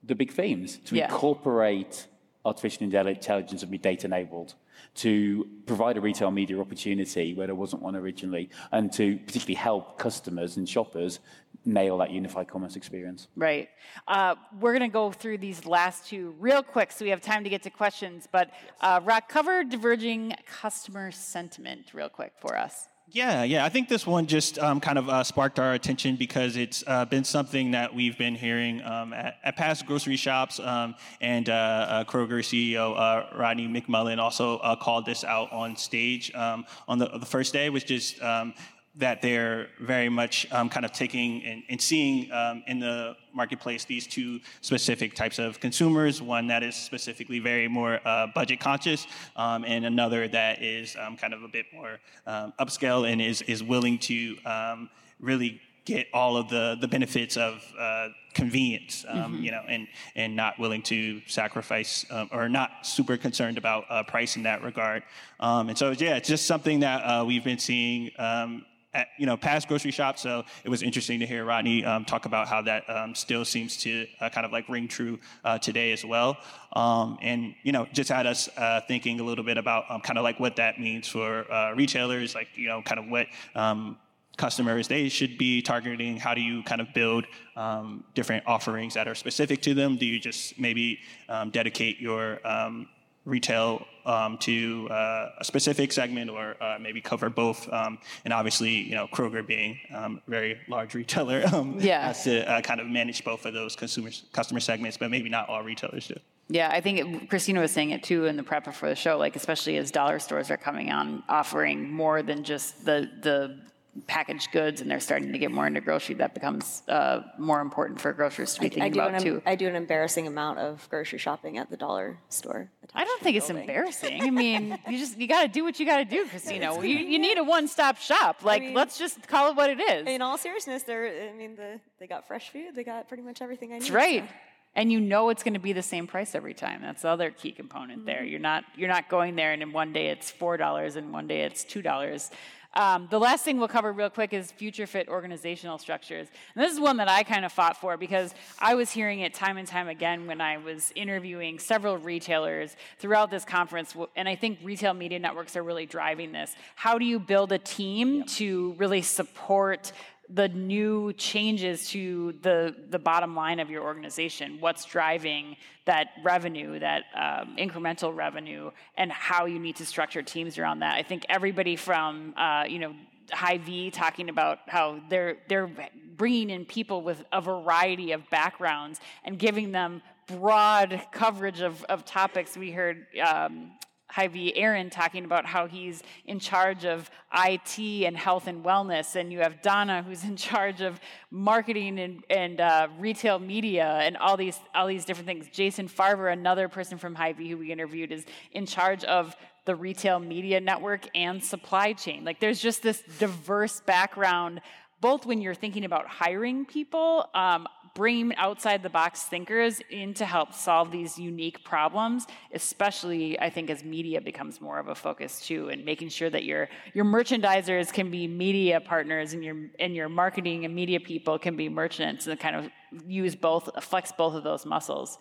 the big themes, to Yeah. incorporate artificial intelligence and be data enabled, to provide a retail media opportunity where there wasn't one originally, and to particularly help customers and shoppers nail that unified commerce experience. Right. Uh, we're going to go through these last two real quick so we have time to get to questions. But, uh, Rock, cover diverging customer sentiment real quick for us. Yeah, yeah. I think this one just um, kind of uh, sparked our attention because it's uh, been something that we've been hearing um, at, at past grocery shops. Um, and uh, uh, Kroger CEO uh, Rodney McMullen also uh, called this out on stage um, on the, the first day, which just um, that they're very much um, kind of taking and, and seeing um, in the marketplace these two specific types of consumers one that is specifically very more uh, budget conscious um, and another that is um, kind of a bit more um, upscale and is, is willing to um, really get all of the, the benefits of uh, convenience, um, you know, and, and not willing to sacrifice um, or not super concerned about uh, price in that regard. Um, and so, yeah, it's just something that uh, we've been seeing um, at you know past grocery shops. So it was interesting to hear Rodney um, talk about how that um, still seems to uh, kind of like ring true uh, today as well. Um, and you know just had us uh, thinking a little bit about um, kind of like what that means for uh, retailers, like you know kind of what. Um, customers they should be targeting how do you kind of build um, different offerings that are specific to them do you just maybe um, dedicate your um, retail um, to uh, a specific segment or uh, maybe cover both. Um, and obviously, you know, Kroger being um, a very large retailer um, Yeah. has to uh, kind of manage both of those consumers, customer segments, but maybe not all retailers do. Yeah, I think it, Krystina was saying it too in the prep for the show, like especially as dollar stores are coming on, offering more than just the the packaged goods, and they're starting to get more into grocery. That becomes uh, more important for grocers to be I thinking do, about an, too. I do an embarrassing amount of grocery shopping at the dollar store. I don't think it's embarrassing. I mean, you just you got to do what you got to do, Krystina. You, you need a one-stop shop. Like, mean- let's just call it what it is. In all seriousness, they're. I mean, the, they got fresh food. They got pretty much everything I need. That's right. so. And you know it's going to be the same price every time. That's the other key component there. You're not you're not going there and in one day it's four dollars and one day it's two dollars. Um, the last thing we'll cover real quick is future fit organizational structures. And this is one that I kind of fought for because I was hearing it time and time again when I was interviewing several retailers throughout this conference. And I think retail media networks are really driving this. How do you build a team to really support the new changes to the, the bottom line of your organization, what's driving that revenue, that um, incremental revenue, and how you need to structure teams around that. I think everybody from, uh, you know, Hy-Vee talking about how they're, they're bringing in people with a variety of backgrounds and giving them broad coverage of, of topics. We heard um, Hy-Vee Aaron talking about how he's in charge of IT and health and wellness, and you have Donna who's in charge of marketing and, and uh, retail media and all these all these different things. Jason Farver, another person from Hy-Vee who we interviewed, is in charge of the retail media network and supply chain. Like there's just this diverse background both when you're thinking about hiring people, um, bringing outside the box thinkers in to help solve these unique problems, especially I think as media becomes more of a focus too, and making sure that your your merchandisers can be media partners and your and your marketing and media people can be merchants and kind of use both flex both of those muscles.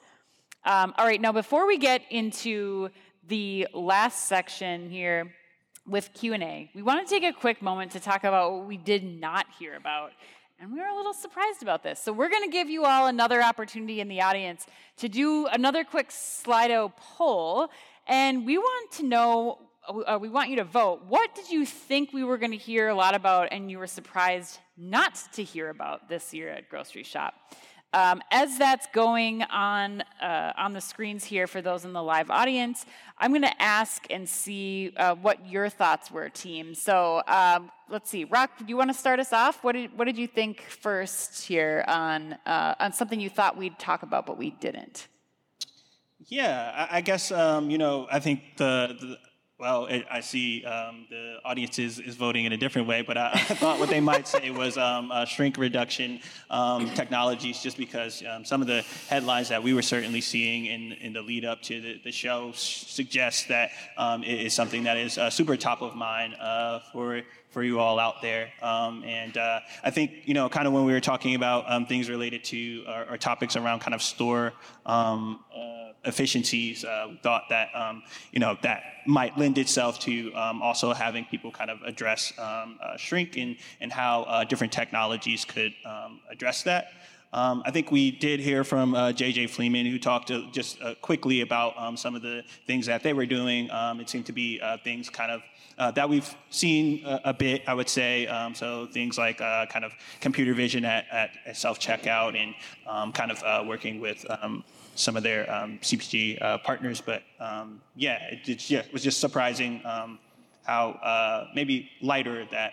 Um, all right, now before we get into the last section here with Q&A, we want to take a quick moment to talk about what we did not hear about and we were a little surprised about this. So we're going to give you all another opportunity in the audience to do another quick Slido poll. And we want to know, uh, we want you to vote. What did you think we were going to hear a lot about and you were surprised not to hear about this year at Groceryshop? Um, as that's going on uh, on the screens here for those in the live audience, I'm going to ask and see uh, what your thoughts were, team. So um, let's see, Rock, do you want to start us off? What did what did you think first here on uh, on something you thought we'd talk about but we didn't? Yeah, I, I guess um, you know I think the, the well, I see um, the audience is, is voting in a different way, but I, I thought what they might say was um, uh, shrink reduction um, technologies, just because um, some of the headlines that we were certainly seeing in, in the lead up to the, the show suggest that um, it is something that is uh, super top of mind uh, for for you all out there. Um, and uh, I think, you know, kind of when we were talking about um, things related to or, topics around kind of store um, uh, efficiencies, uh, thought that, um, you know, that might lend itself to um, also having people kind of address um, uh, shrink and, and how uh, different technologies could address that. Um, I think we did hear from uh, JJ Fleeman, who talked to, just uh, quickly about um, some of the things that they were doing. Um, it seemed to be uh, things kind of uh, that we've seen a, a, bit, I would say. Um, so things like uh, kind of computer vision at, at self checkout and um, kind of uh, working with um, some of their CPG partners. But yeah, it, yeah, it, was just surprising how maybe lighter that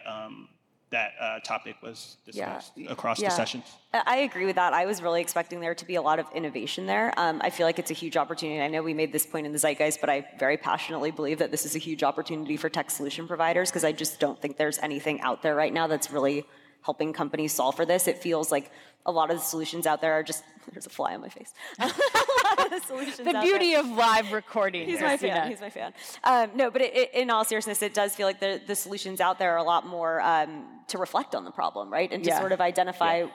that uh, topic was discussed yeah. across yeah. the sessions. I agree with that. I was really expecting there to be a lot of innovation there. Um, I feel like it's a huge opportunity. I know we made this point in the zeitgeist, but I very passionately believe that this is a huge opportunity for tech solution providers because I just don't think there's anything out there right now that's really helping companies solve for this. It feels like a lot of the solutions out there are just there's a fly on my face. the, the beauty there. of live recording. He's my fan. He's my fan. Um, no, but it, it, in all seriousness, it does feel like the, the solutions out there are a lot more um, to reflect on the problem, right, and to yeah. sort of identify. Yeah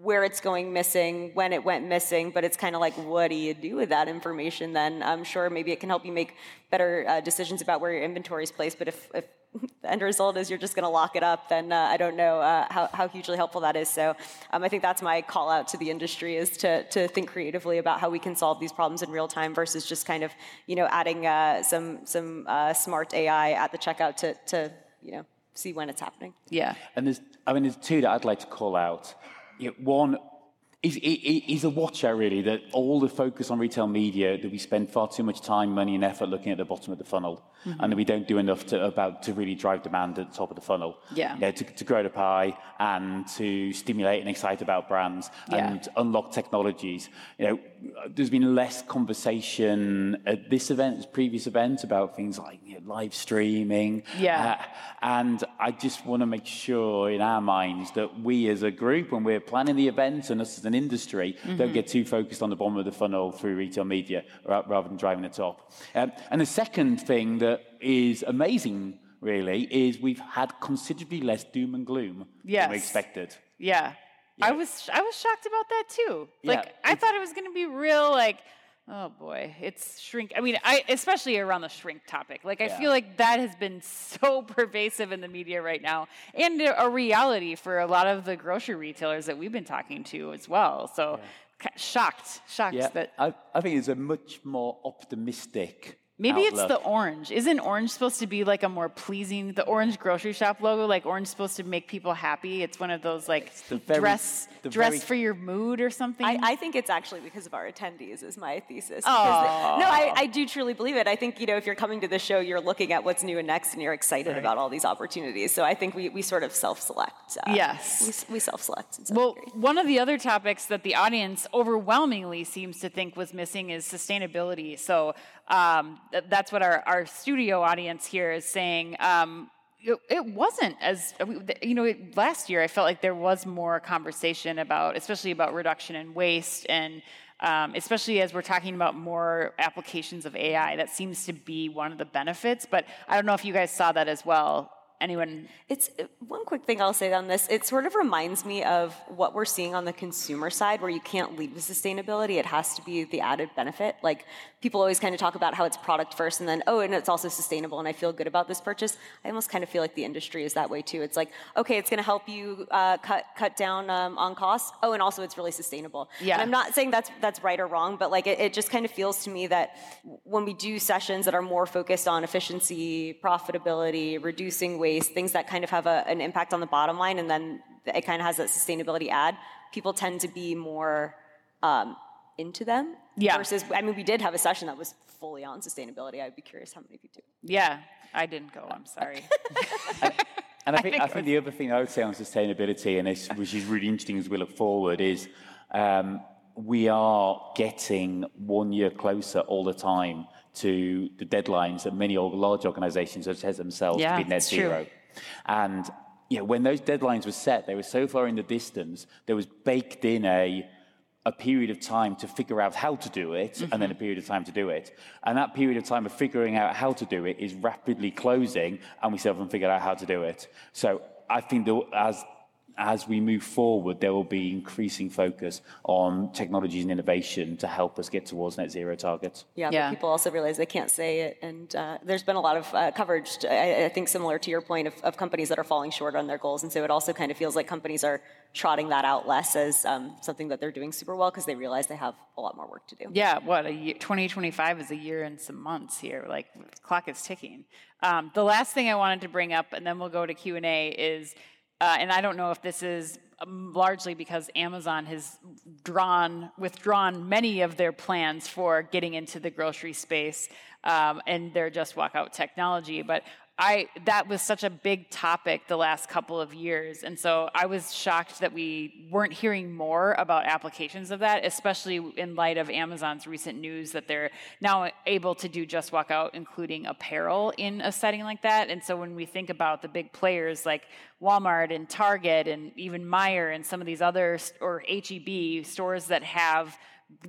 where it's going missing, when it went missing, but it's kind of like, what do you do with that information then? I'm sure maybe it can help you make better uh, decisions about where your inventory is placed, but if, if the end result is you're just going to lock it up, then uh, I don't know uh, how, how hugely helpful that is. So um, I think that's my call out to the industry is to, to think creatively about how we can solve these problems in real time versus just kind of, you know, adding uh, some, some uh, smart AI at the checkout to, to, you know, see when it's happening. Yeah. And there's, I mean, there's two that I'd like to call out. You know, one, is, is a watch out really that all the focus on retail media that we spend far too much time, money, and effort looking at the bottom of the funnel, mm-hmm. and we don't do enough to about to really drive demand at the top of the funnel. Yeah, you know, to, to grow the pie and to stimulate and excite about brands yeah. and unlock technologies. You know, there's been less conversation at this event previous events about things like you know, live streaming. Yeah, uh, and I just want to make sure in our minds that we as a group, when we're planning the event and us as an industry mm-hmm. don't get too focused on the bottom of the funnel through retail media rather than driving the top. Um, and the second thing that is amazing really, is we've had considerably less doom and gloom than we expected. Yeah. I was I was shocked about that too. Like Yeah, I thought it was going to be real like oh boy, it's shrink. I mean, I especially around the shrink topic. Like I Yeah. feel like that has been so pervasive in the media right now and a reality for a lot of the grocery retailers that we've been talking to as well. So shocked, shocked Yeah, that I, I think it's a much more optimistic. Maybe it's the orange. Isn't orange supposed to be like a more pleasing? The orange grocery shop logo, like orange, supposed to make people happy. It's one of those like very- dress dress very- for your mood or something. I, I think it's actually because of our attendees, is my thesis. Aw. Because the- no, I, I do truly believe it. I think you know if you're coming to the show, you're looking at what's new and next, and you're excited about all these opportunities. So I think we, we sort of self-select. Uh, Yes. we, we self-select. well, degree. one of the other topics that the audience overwhelmingly seems to think was missing is sustainability. So um, th- that's what our, our studio audience here is saying. Um, it, it wasn't as you know it, last year i felt like there was more conversation about especially about reduction in waste and um, especially as we're talking about more applications of ai that seems to be one of the benefits but i don't know if you guys saw that as well anyone It's uh, one quick thing I'll say on this. It sort of reminds me of what we're seeing on the consumer side, where you can't lead with sustainability. It has to be the added benefit. Like people always kind of talk about how it's product first, and then oh, and it's also sustainable, and I feel good about this purchase. I almost kind of feel like the industry is that way too. It's like okay, it's going to help you uh, cut cut down um, on costs. Oh, and also it's really sustainable. Yeah. And I'm not saying that's that's right or wrong, but like it, it just kind of feels to me that when we do sessions that are more focused on efficiency, profitability, reducing waste, things that kind of have a, an impact on the bottom line, and then it kind of has that sustainability add, people tend to be more um, into them. Yeah. Versus, I mean, we did have a session that was fully on sustainability. I'd be curious how many of you do. yeah i didn't go i'm sorry And I think, I think think, the other thing I would say on sustainability, and this, which is really interesting as we look forward, is um, we are getting one year closer all the time to the deadlines that many large organizations have set themselves Yeah, to be net it's true. And you know, when those deadlines were set, they were so far in the distance, there was baked in a a period of time to figure out how to do it and then a mm-hmm. period of time to do it. And that period of time of figuring out how to do it is rapidly closing and we still haven't figured out how to do it. So I think that as as we move forward, there will be increasing focus on technologies and innovation to help us get towards net zero targets. Yeah, Yeah. people also realize they can't say it, and uh, there's been a lot of uh, coverage. I, I think similar to your point of, of companies that are falling short on their goals, and so it also kind of feels like companies are trotting that out less as um, something that they're doing super well because they realize they have a lot more work to do. Yeah, what a year, 2025 is a year and some months here. Like the clock is ticking. Um, the last thing I wanted to bring up, and then we'll go to Q and A, is, uh, and I don't know if this is um, largely because Amazon has drawn withdrawn many of their plans for getting into the grocery space um, and their just walk out technology, but. I that was such a big topic the last couple of years, and so I was shocked that we weren't hearing more about applications of that, especially in light of Amazon's recent news that they're now able to do just walk out, including apparel in a setting like that. And so when we think about the big players like Walmart and Target and even Meijer and some of these other or HEB stores that have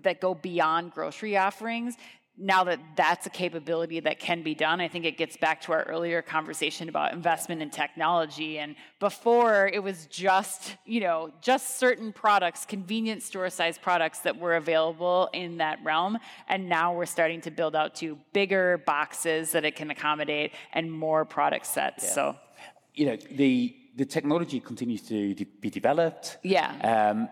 that go beyond grocery offerings, now that that's a capability that can be done, I think it gets back to our earlier conversation about investment in technology. And before it was just, you know, just certain products, convenience store sized products that were available in that realm. And now we're starting to build out to bigger boxes that it can accommodate and more product sets. So, You know, the, the technology continues to be developed. yeah. Um,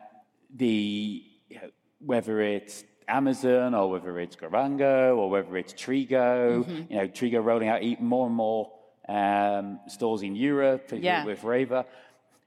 the you know, whether it's Amazon or whether it's Grabango or whether it's Trigo, Mm-hmm. you know, Trigo rolling out even more and more um, stores in Europe Yeah. with REWE.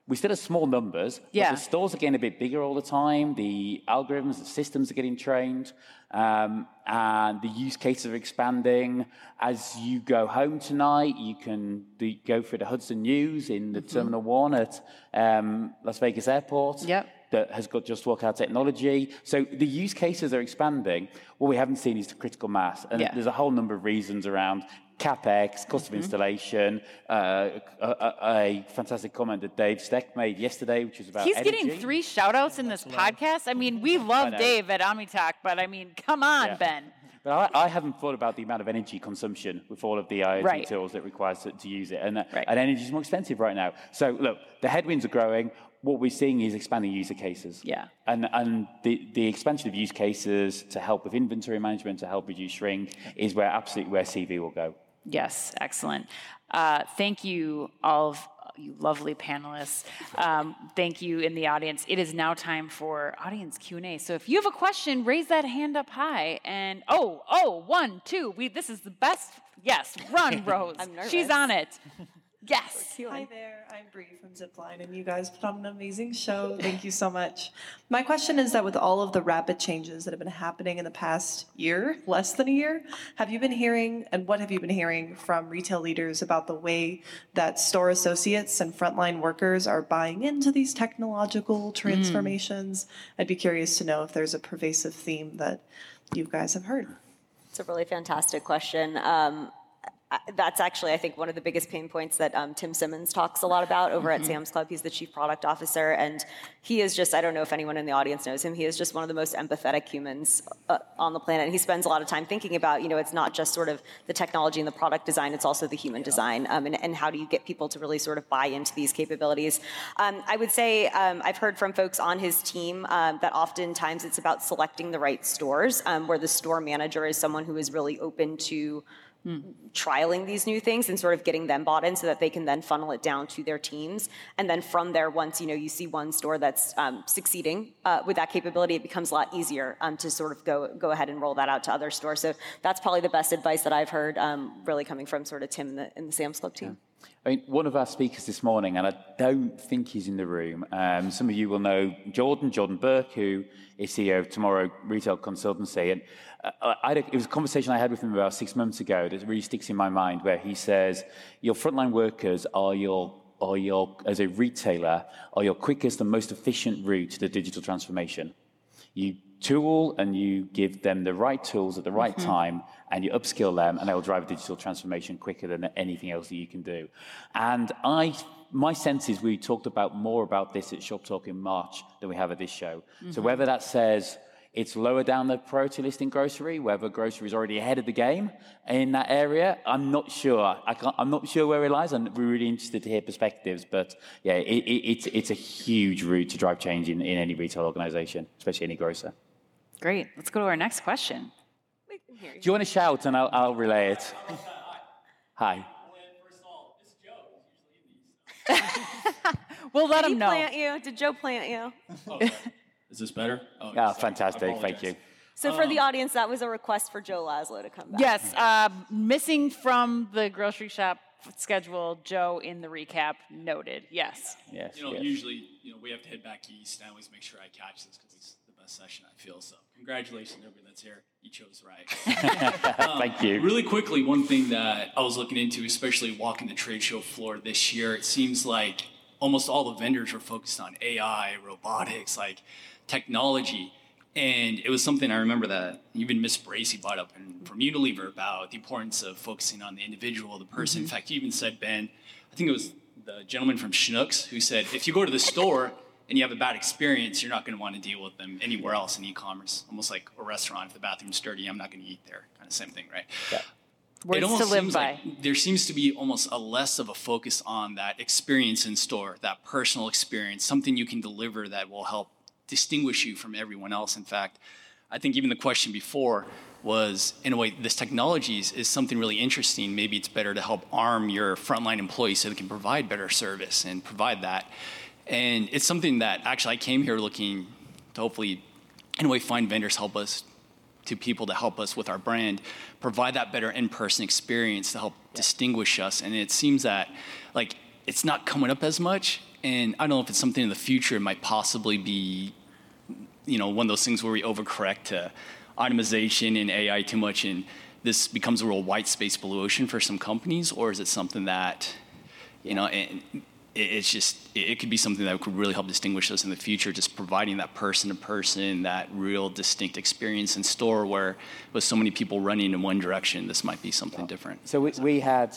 We still have small numbers, Yeah. but the stores are getting a bit bigger all the time. The algorithms, the systems are getting trained, um, and the use cases are expanding. As you go home tonight, you can do, go through the Hudson News in the Terminal One at um, Las Vegas Airport Mm-hmm. Yep. That has got just walk out technology. So the use cases are expanding. What we haven't seen is the critical mass. And Yeah. there's a whole number of reasons around capex, cost of installation, uh, a, a, a fantastic comment that Dave Steck made yesterday, which is about He's energy. getting three shout outs in this podcast. I mean, we love. Dave at OmniTalk, but I mean, come on, Yeah. Ben. But I, I haven't thought about the amount of energy consumption with all of the IoT Right. tools that requires to, to use it. And, uh, Right. and energy is more expensive right now. So look, the headwinds are growing. What we're seeing is expanding user cases. Yeah. And, and the, the expansion of use cases to help with inventory management, to help reduce shrink, is where absolutely where CV will go. Yes, excellent. Uh, thank you, all of you lovely panelists. Um, thank you in the audience. It is now time for audience Q and A. So if you have a question, raise that hand up high. And oh, oh, one, two. We this is the best. Yes, run, Rose. I'm nervous. She's on it. Yes. Hi there, I'm Bree from Zipline, and you guys put on an amazing show. Thank you so much. My question is that with all of the rapid changes that have been happening in the past year, less than a year, have you been hearing, and what have you been hearing from retail leaders about the way that store associates and frontline workers are buying into these technological transformations? I'd be curious to know if there's a pervasive theme that you guys have heard. It's a really fantastic question. Um, I- that's actually, I think, one of the biggest pain points that um, Tim Simmons talks a lot about over at Sam's Club. He's the chief product officer, and he is just, I don't know if anyone in the audience knows him, he is just one of the most empathetic humans uh, on the planet. And he spends a lot of time thinking about, you know, it's not just sort of the technology and the product design, it's also the human design. Um, and, and how do you get people to really sort of buy into these capabilities? Um, I would say um, I've heard from folks on his team um, that oftentimes it's about selecting the right stores, um, where the store manager is someone who is really open to trialing these new things and sort of getting them bought in so that they can then funnel it down to their teams. And then from there once you know you see one store that's um, succeeding uh, with that capability it becomes a lot easier um, to sort of go go ahead and roll that out to other stores. So that's probably the best advice that i've heard um, really coming from sort of tim in the, in the sam's club team I mean, one of our speakers this morning, and I don't think he's in the room. Um, some of you will know Jordan, Jordan Berke, who is CEO of Tomorrow Retail Consultancy. And uh, I it was a conversation I had with him about six months ago that really sticks in my mind, where he says, "Your frontline workers are your are your as a retailer are your quickest and most efficient route to the digital transformation." you tool and you give them the right tools at the right time and you upskill them and they will drive a digital transformation quicker than anything else that you can do. And I, my sense is we talked about more about this at Shoptalk in March than we have at this show. So mm-hmm. whether that says it's lower down the priority list in grocery, whether grocery is already ahead of the game in that area, I'm not sure. I can't, I'm not sure where it lies. and we're really interested to hear perspectives. But yeah, it, it, it's, it's a huge route to drive change in, in any retail organization, especially any grocer. Great. Let's go to our next question. Do you want to shout and I'll, I'll relay it? Hi. We'll let did he know. plant you did joe plant you Is this better? Oh, Yeah, fantastic. Thank you. so for the audience that was a request for joe laszlo to come back Yes, uh, missing from the grocery shop schedule. Joe in the recap noted. Yes. Yes. You know, yes. usually, you know, we have to head back east. And I always make sure I catch this because it's the best session I feel. So, congratulations, everybody that's here. You chose right. Um, Thank you. Really quickly, one thing that I was looking into, especially walking the trade show floor this year, it seems like almost all the vendors were focused on AI, robotics, like technology. And it was something I remember that even Miss Bracy brought up in, from Unilever about the importance of focusing on the individual, the person. Mm-hmm. In fact, you even said, Ben, I think it was the gentleman from Schnucks who said, if you go to the store and you have a bad experience, you're not going to want to deal with them anywhere else in e-commerce. Almost like a restaurant, if the bathroom's dirty, I'm not going to eat there. Kind of same thing, right? Words it almost to live seems by. like there seems to be almost a less of a focus on that experience in store, that personal experience, something you can deliver that will help distinguish you from everyone else. In fact, I think even the question before was, in a way, this technology is, is something really interesting. Maybe it's better to help arm your frontline employees so they can provide better service and provide that. And it's something that actually I came here looking to hopefully, in a way, find vendors help us to people to help us with our brand, provide that better in-person experience to help distinguish us. And it seems that like it's not coming up as much. And I don't know if it's something in the future it might possibly be, you know, one of those things where we overcorrect to automation and AI too much, and this becomes a real white space blue ocean for some companies, or is it something that, you know, and it's just it could be something that could really help distinguish us in the future just providing that person to person that real distinct experience in store where with so many people running in one direction this might be something different. So we, we had,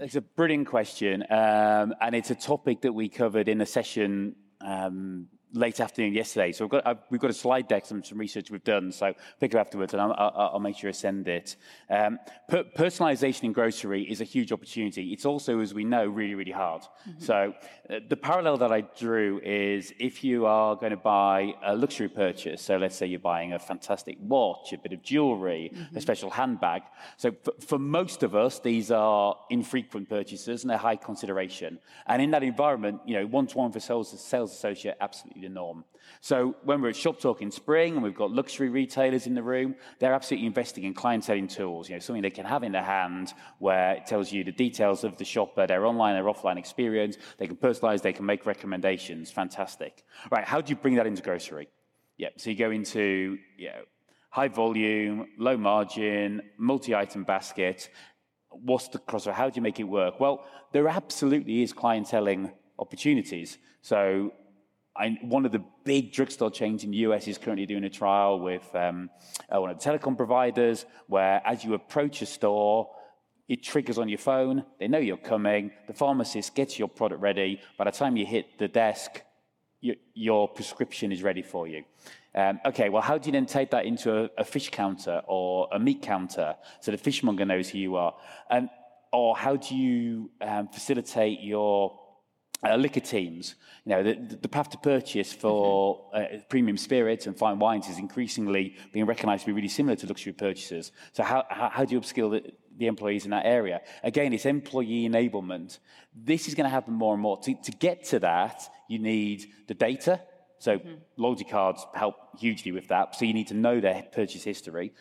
it's a brilliant question, um, and it's a topic that we covered in a session um, late afternoon yesterday. So we've got, I've, we've got a slide deck, some, some research we've done. So pick it afterwards and I'll, I'll, I'll make sure I send it. Um, per- personalization in grocery is a huge opportunity. It's also, as we know, really, really hard. Mm-hmm. So uh, the parallel that I drew is if you are going to buy a luxury purchase, so let's say you're buying a fantastic watch, a bit of jewelry, mm-hmm. a special handbag. So for, for most of us, these are infrequent purchases and they're high consideration. And in that environment, you know, one-to-one for sales, sales associate, absolutely norm. So when we're at Shoptalk in spring and we've got luxury retailers in the room, they're absolutely investing in clienteling tools, you know, something they can have in their hand where it tells you the details of the shopper, uh, their online, their offline experience. They can personalize, they can make recommendations. Fantastic. Right, how do you bring that into grocery? Yeah, so you go into, you know, high volume, low margin, multi-item basket. What's the crossover? How do you make it work? Well, there absolutely is clienteling opportunities. So I, one of the big drugstore chains in the US is currently doing a trial with um, uh, one of the telecom providers where as you approach a store, it triggers on your phone, they know you're coming, the pharmacist gets your product ready. By the time you hit the desk, you, your prescription is ready for you. Um, okay, well, how do you then take that into a, a, fish counter or a meat counter so the fishmonger knows who you are? And, or how do you um, facilitate your uh, liquor teams. You know, the, the path to purchase for mm-hmm. uh, premium spirits and fine wines is increasingly being recognised to be really similar to luxury purchases. So how, how, how do you upskill the, the, employees in that area? Again, it's employee enablement. This is going to happen more and more. To, to get to that, you need the data. So mm-hmm. loyalty cards help hugely with that. So you need to know their purchase history.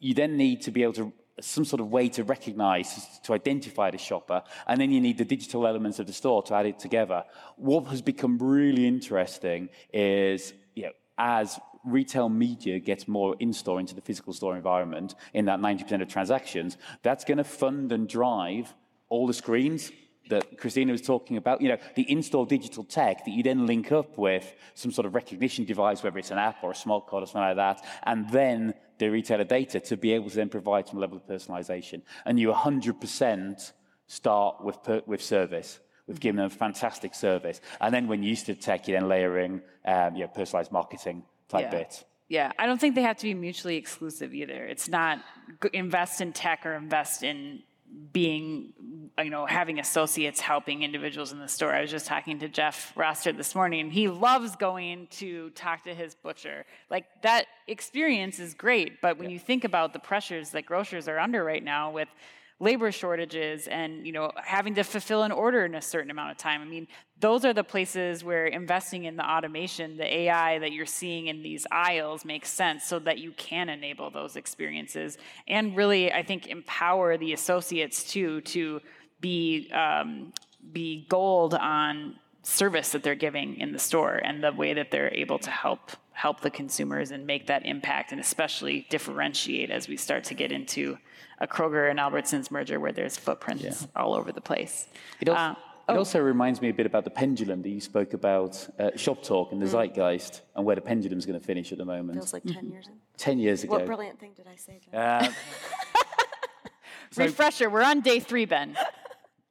You then need to be able to some sort of way to recognize, to identify the shopper, and then you need the digital elements of the store to add it together. What has become really interesting is, you know, as retail media gets more in-store into the physical store environment, in that 90% of transactions, that's going to fund and drive all the screens that Krystina was talking about, you know, the in-store digital tech that you then link up with some sort of recognition device, whether it's an app or a smart card or something like that, and then the retailer data to be able to then provide some level of personalization. And you 100% start with, per, with service. We've given them fantastic service. And then when you use the tech, you then layering um, you know, personalized marketing type yeah. bits. Yeah, I don't think they have to be mutually exclusive either. It's not invest in tech or invest in being, you know, having associates helping individuals in the store. I was just talking to Jeff Roster this morning, he loves going to talk to his butcher. Like that experience is great, but when yeah. you think about the pressures that grocers are under right now with labor shortages and you know having to fulfill an order in a certain amount of time. I mean those are the places where investing in the automation the ai that you're seeing in these aisles makes sense so that you can enable those experiences and really i think empower the associates too to be um, be gold on service that they're giving in the store and the way that they're able to help help the consumers and make that impact and especially differentiate as we start to get into a Kroger and Albertsons merger where there's footprints yeah. all over the place. It also, uh, oh. it also, reminds me a bit about the pendulum that you spoke about uh, Shoptalk and the mm. zeitgeist and where the pendulum's going to finish at the moment. It feels like 10 mm-hmm. years in. 10 years ago. What brilliant thing did I say, uh, so Refresher, we're on day three, Ben.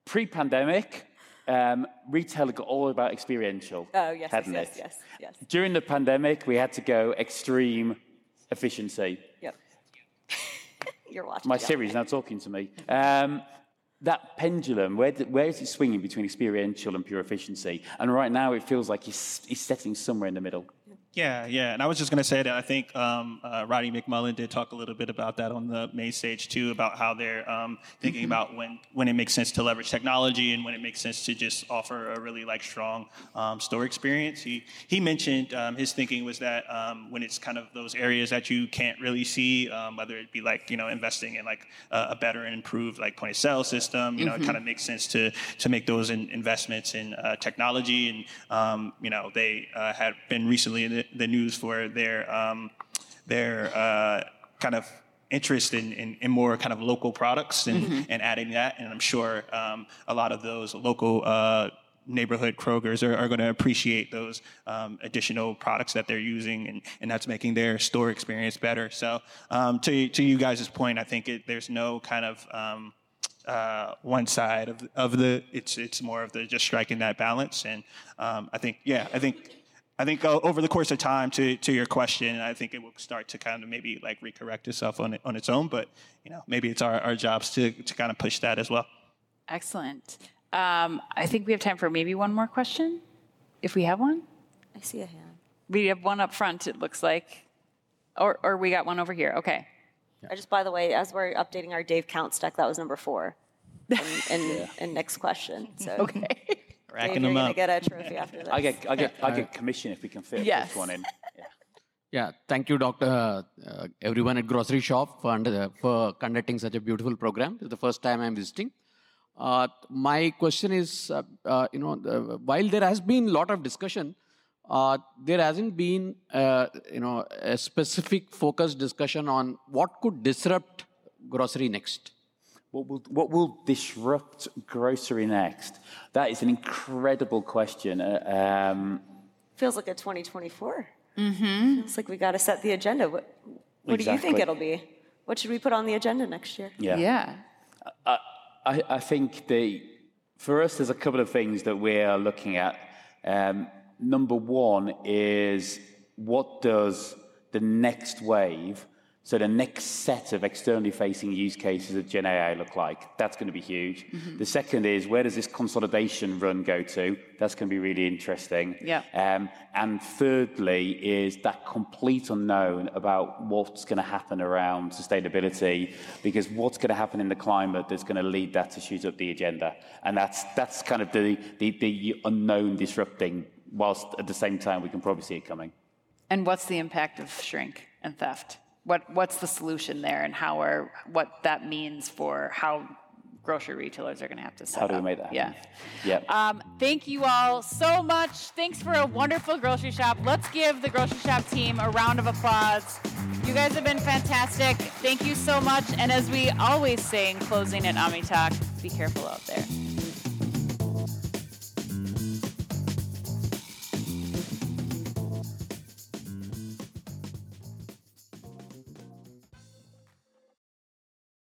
Pre-pandemic, um, retail got all about experiential. Oh, yes, hadn't yes, it? yes, yes, yes. During the pandemic, we had to go extreme efficiency. Yep. You're watching. My Siri is now talking to me. Um, that pendulum, where, where is it swinging between experiential and pure efficiency? And right now, it feels like it's, it's settling somewhere in the middle. Yeah, yeah, and I was just going to say that I think um, uh, Roddy McMullen did talk a little bit about that on the main stage too, about how they're um, thinking mm-hmm. about when when it makes sense to leverage technology and when it makes sense to just offer a really like strong um, store experience. He he mentioned um, his thinking was that um, when it's kind of those areas that you can't really see, um, whether it be like you know investing in like a, a better and improved like point of sale system, you know, mm-hmm. it kind of makes sense to to make those in, investments in uh, technology. And you know, they uh, had been recently in the the, news for their um, their uh, kind of interest in, in, in, more kind of local products and, mm-hmm. and adding that. And I'm sure um, a lot of those local uh, neighborhood Krogers are, are going to appreciate those um, additional products that they're using, and, and that's making their store experience better. So, um, to, to you guys' point, I think it, there's no kind of um, uh, one side of, of the, it's, it's more of the just striking that balance. And um, I think, yeah, I think I think uh, over the course of time, to, to your question, I think it will start to kind of maybe like recorrect itself on, on its own. But you know, maybe it's our, our jobs to, to kind of push that as well. Excellent. Um, I think we have time for maybe one more question, if we have one. I see a hand. We have one up front. It looks like, or or we got one over here. Okay. I just, by the way, as we're updating our Dave Count stack, that was number four. in, in, in next question. So Okay. Dave, Racking you're them gonna get a trophy after this. I get, I get, I get commission if we can fit Yes. this one in. Yeah. Yeah, thank you, Doctor. Uh, everyone at Groceryshop for, under, for conducting such a beautiful program. This is the first time I'm visiting. Uh, my question is, uh, uh, you know, the, while there has been a lot of discussion, uh, there hasn't been, uh, you know, a specific focused discussion on what could disrupt grocery next. What will, what will disrupt grocery next? That is an incredible question. Uh, um, Feels like a 2024. Mm-hmm. Feels like we got to set the agenda. What, what do you think it'll be? What should we put on the agenda next year? yeah. Yeah. I, I think the, for us, there's a couple of things that we're looking at. Um, number one is what does the next wave, so the next set of externally facing use cases of Gen AI look like? That's going to be huge. The second is where does this consolidation run go to? That's going to be really interesting. Yeah. Um, and thirdly, is that complete unknown about what's going to happen around sustainability, because what's going to happen in the climate that's going to lead that to shoot up the agenda, and that's that's kind of the the, the unknown disrupting. Whilst at the same time, we can probably see it coming. And what's the impact of shrink and theft? What what's the solution there, and how are what that means for how grocery retailers are going to have to set How do we up? make that Yeah. happen? Yeah. Um, thank you all so much. Thanks for a wonderful Groceryshop. Let's give the Groceryshop team a round of applause. You guys have been fantastic. Thank you so much. And as we always say in closing at Omni Talk, be careful out there.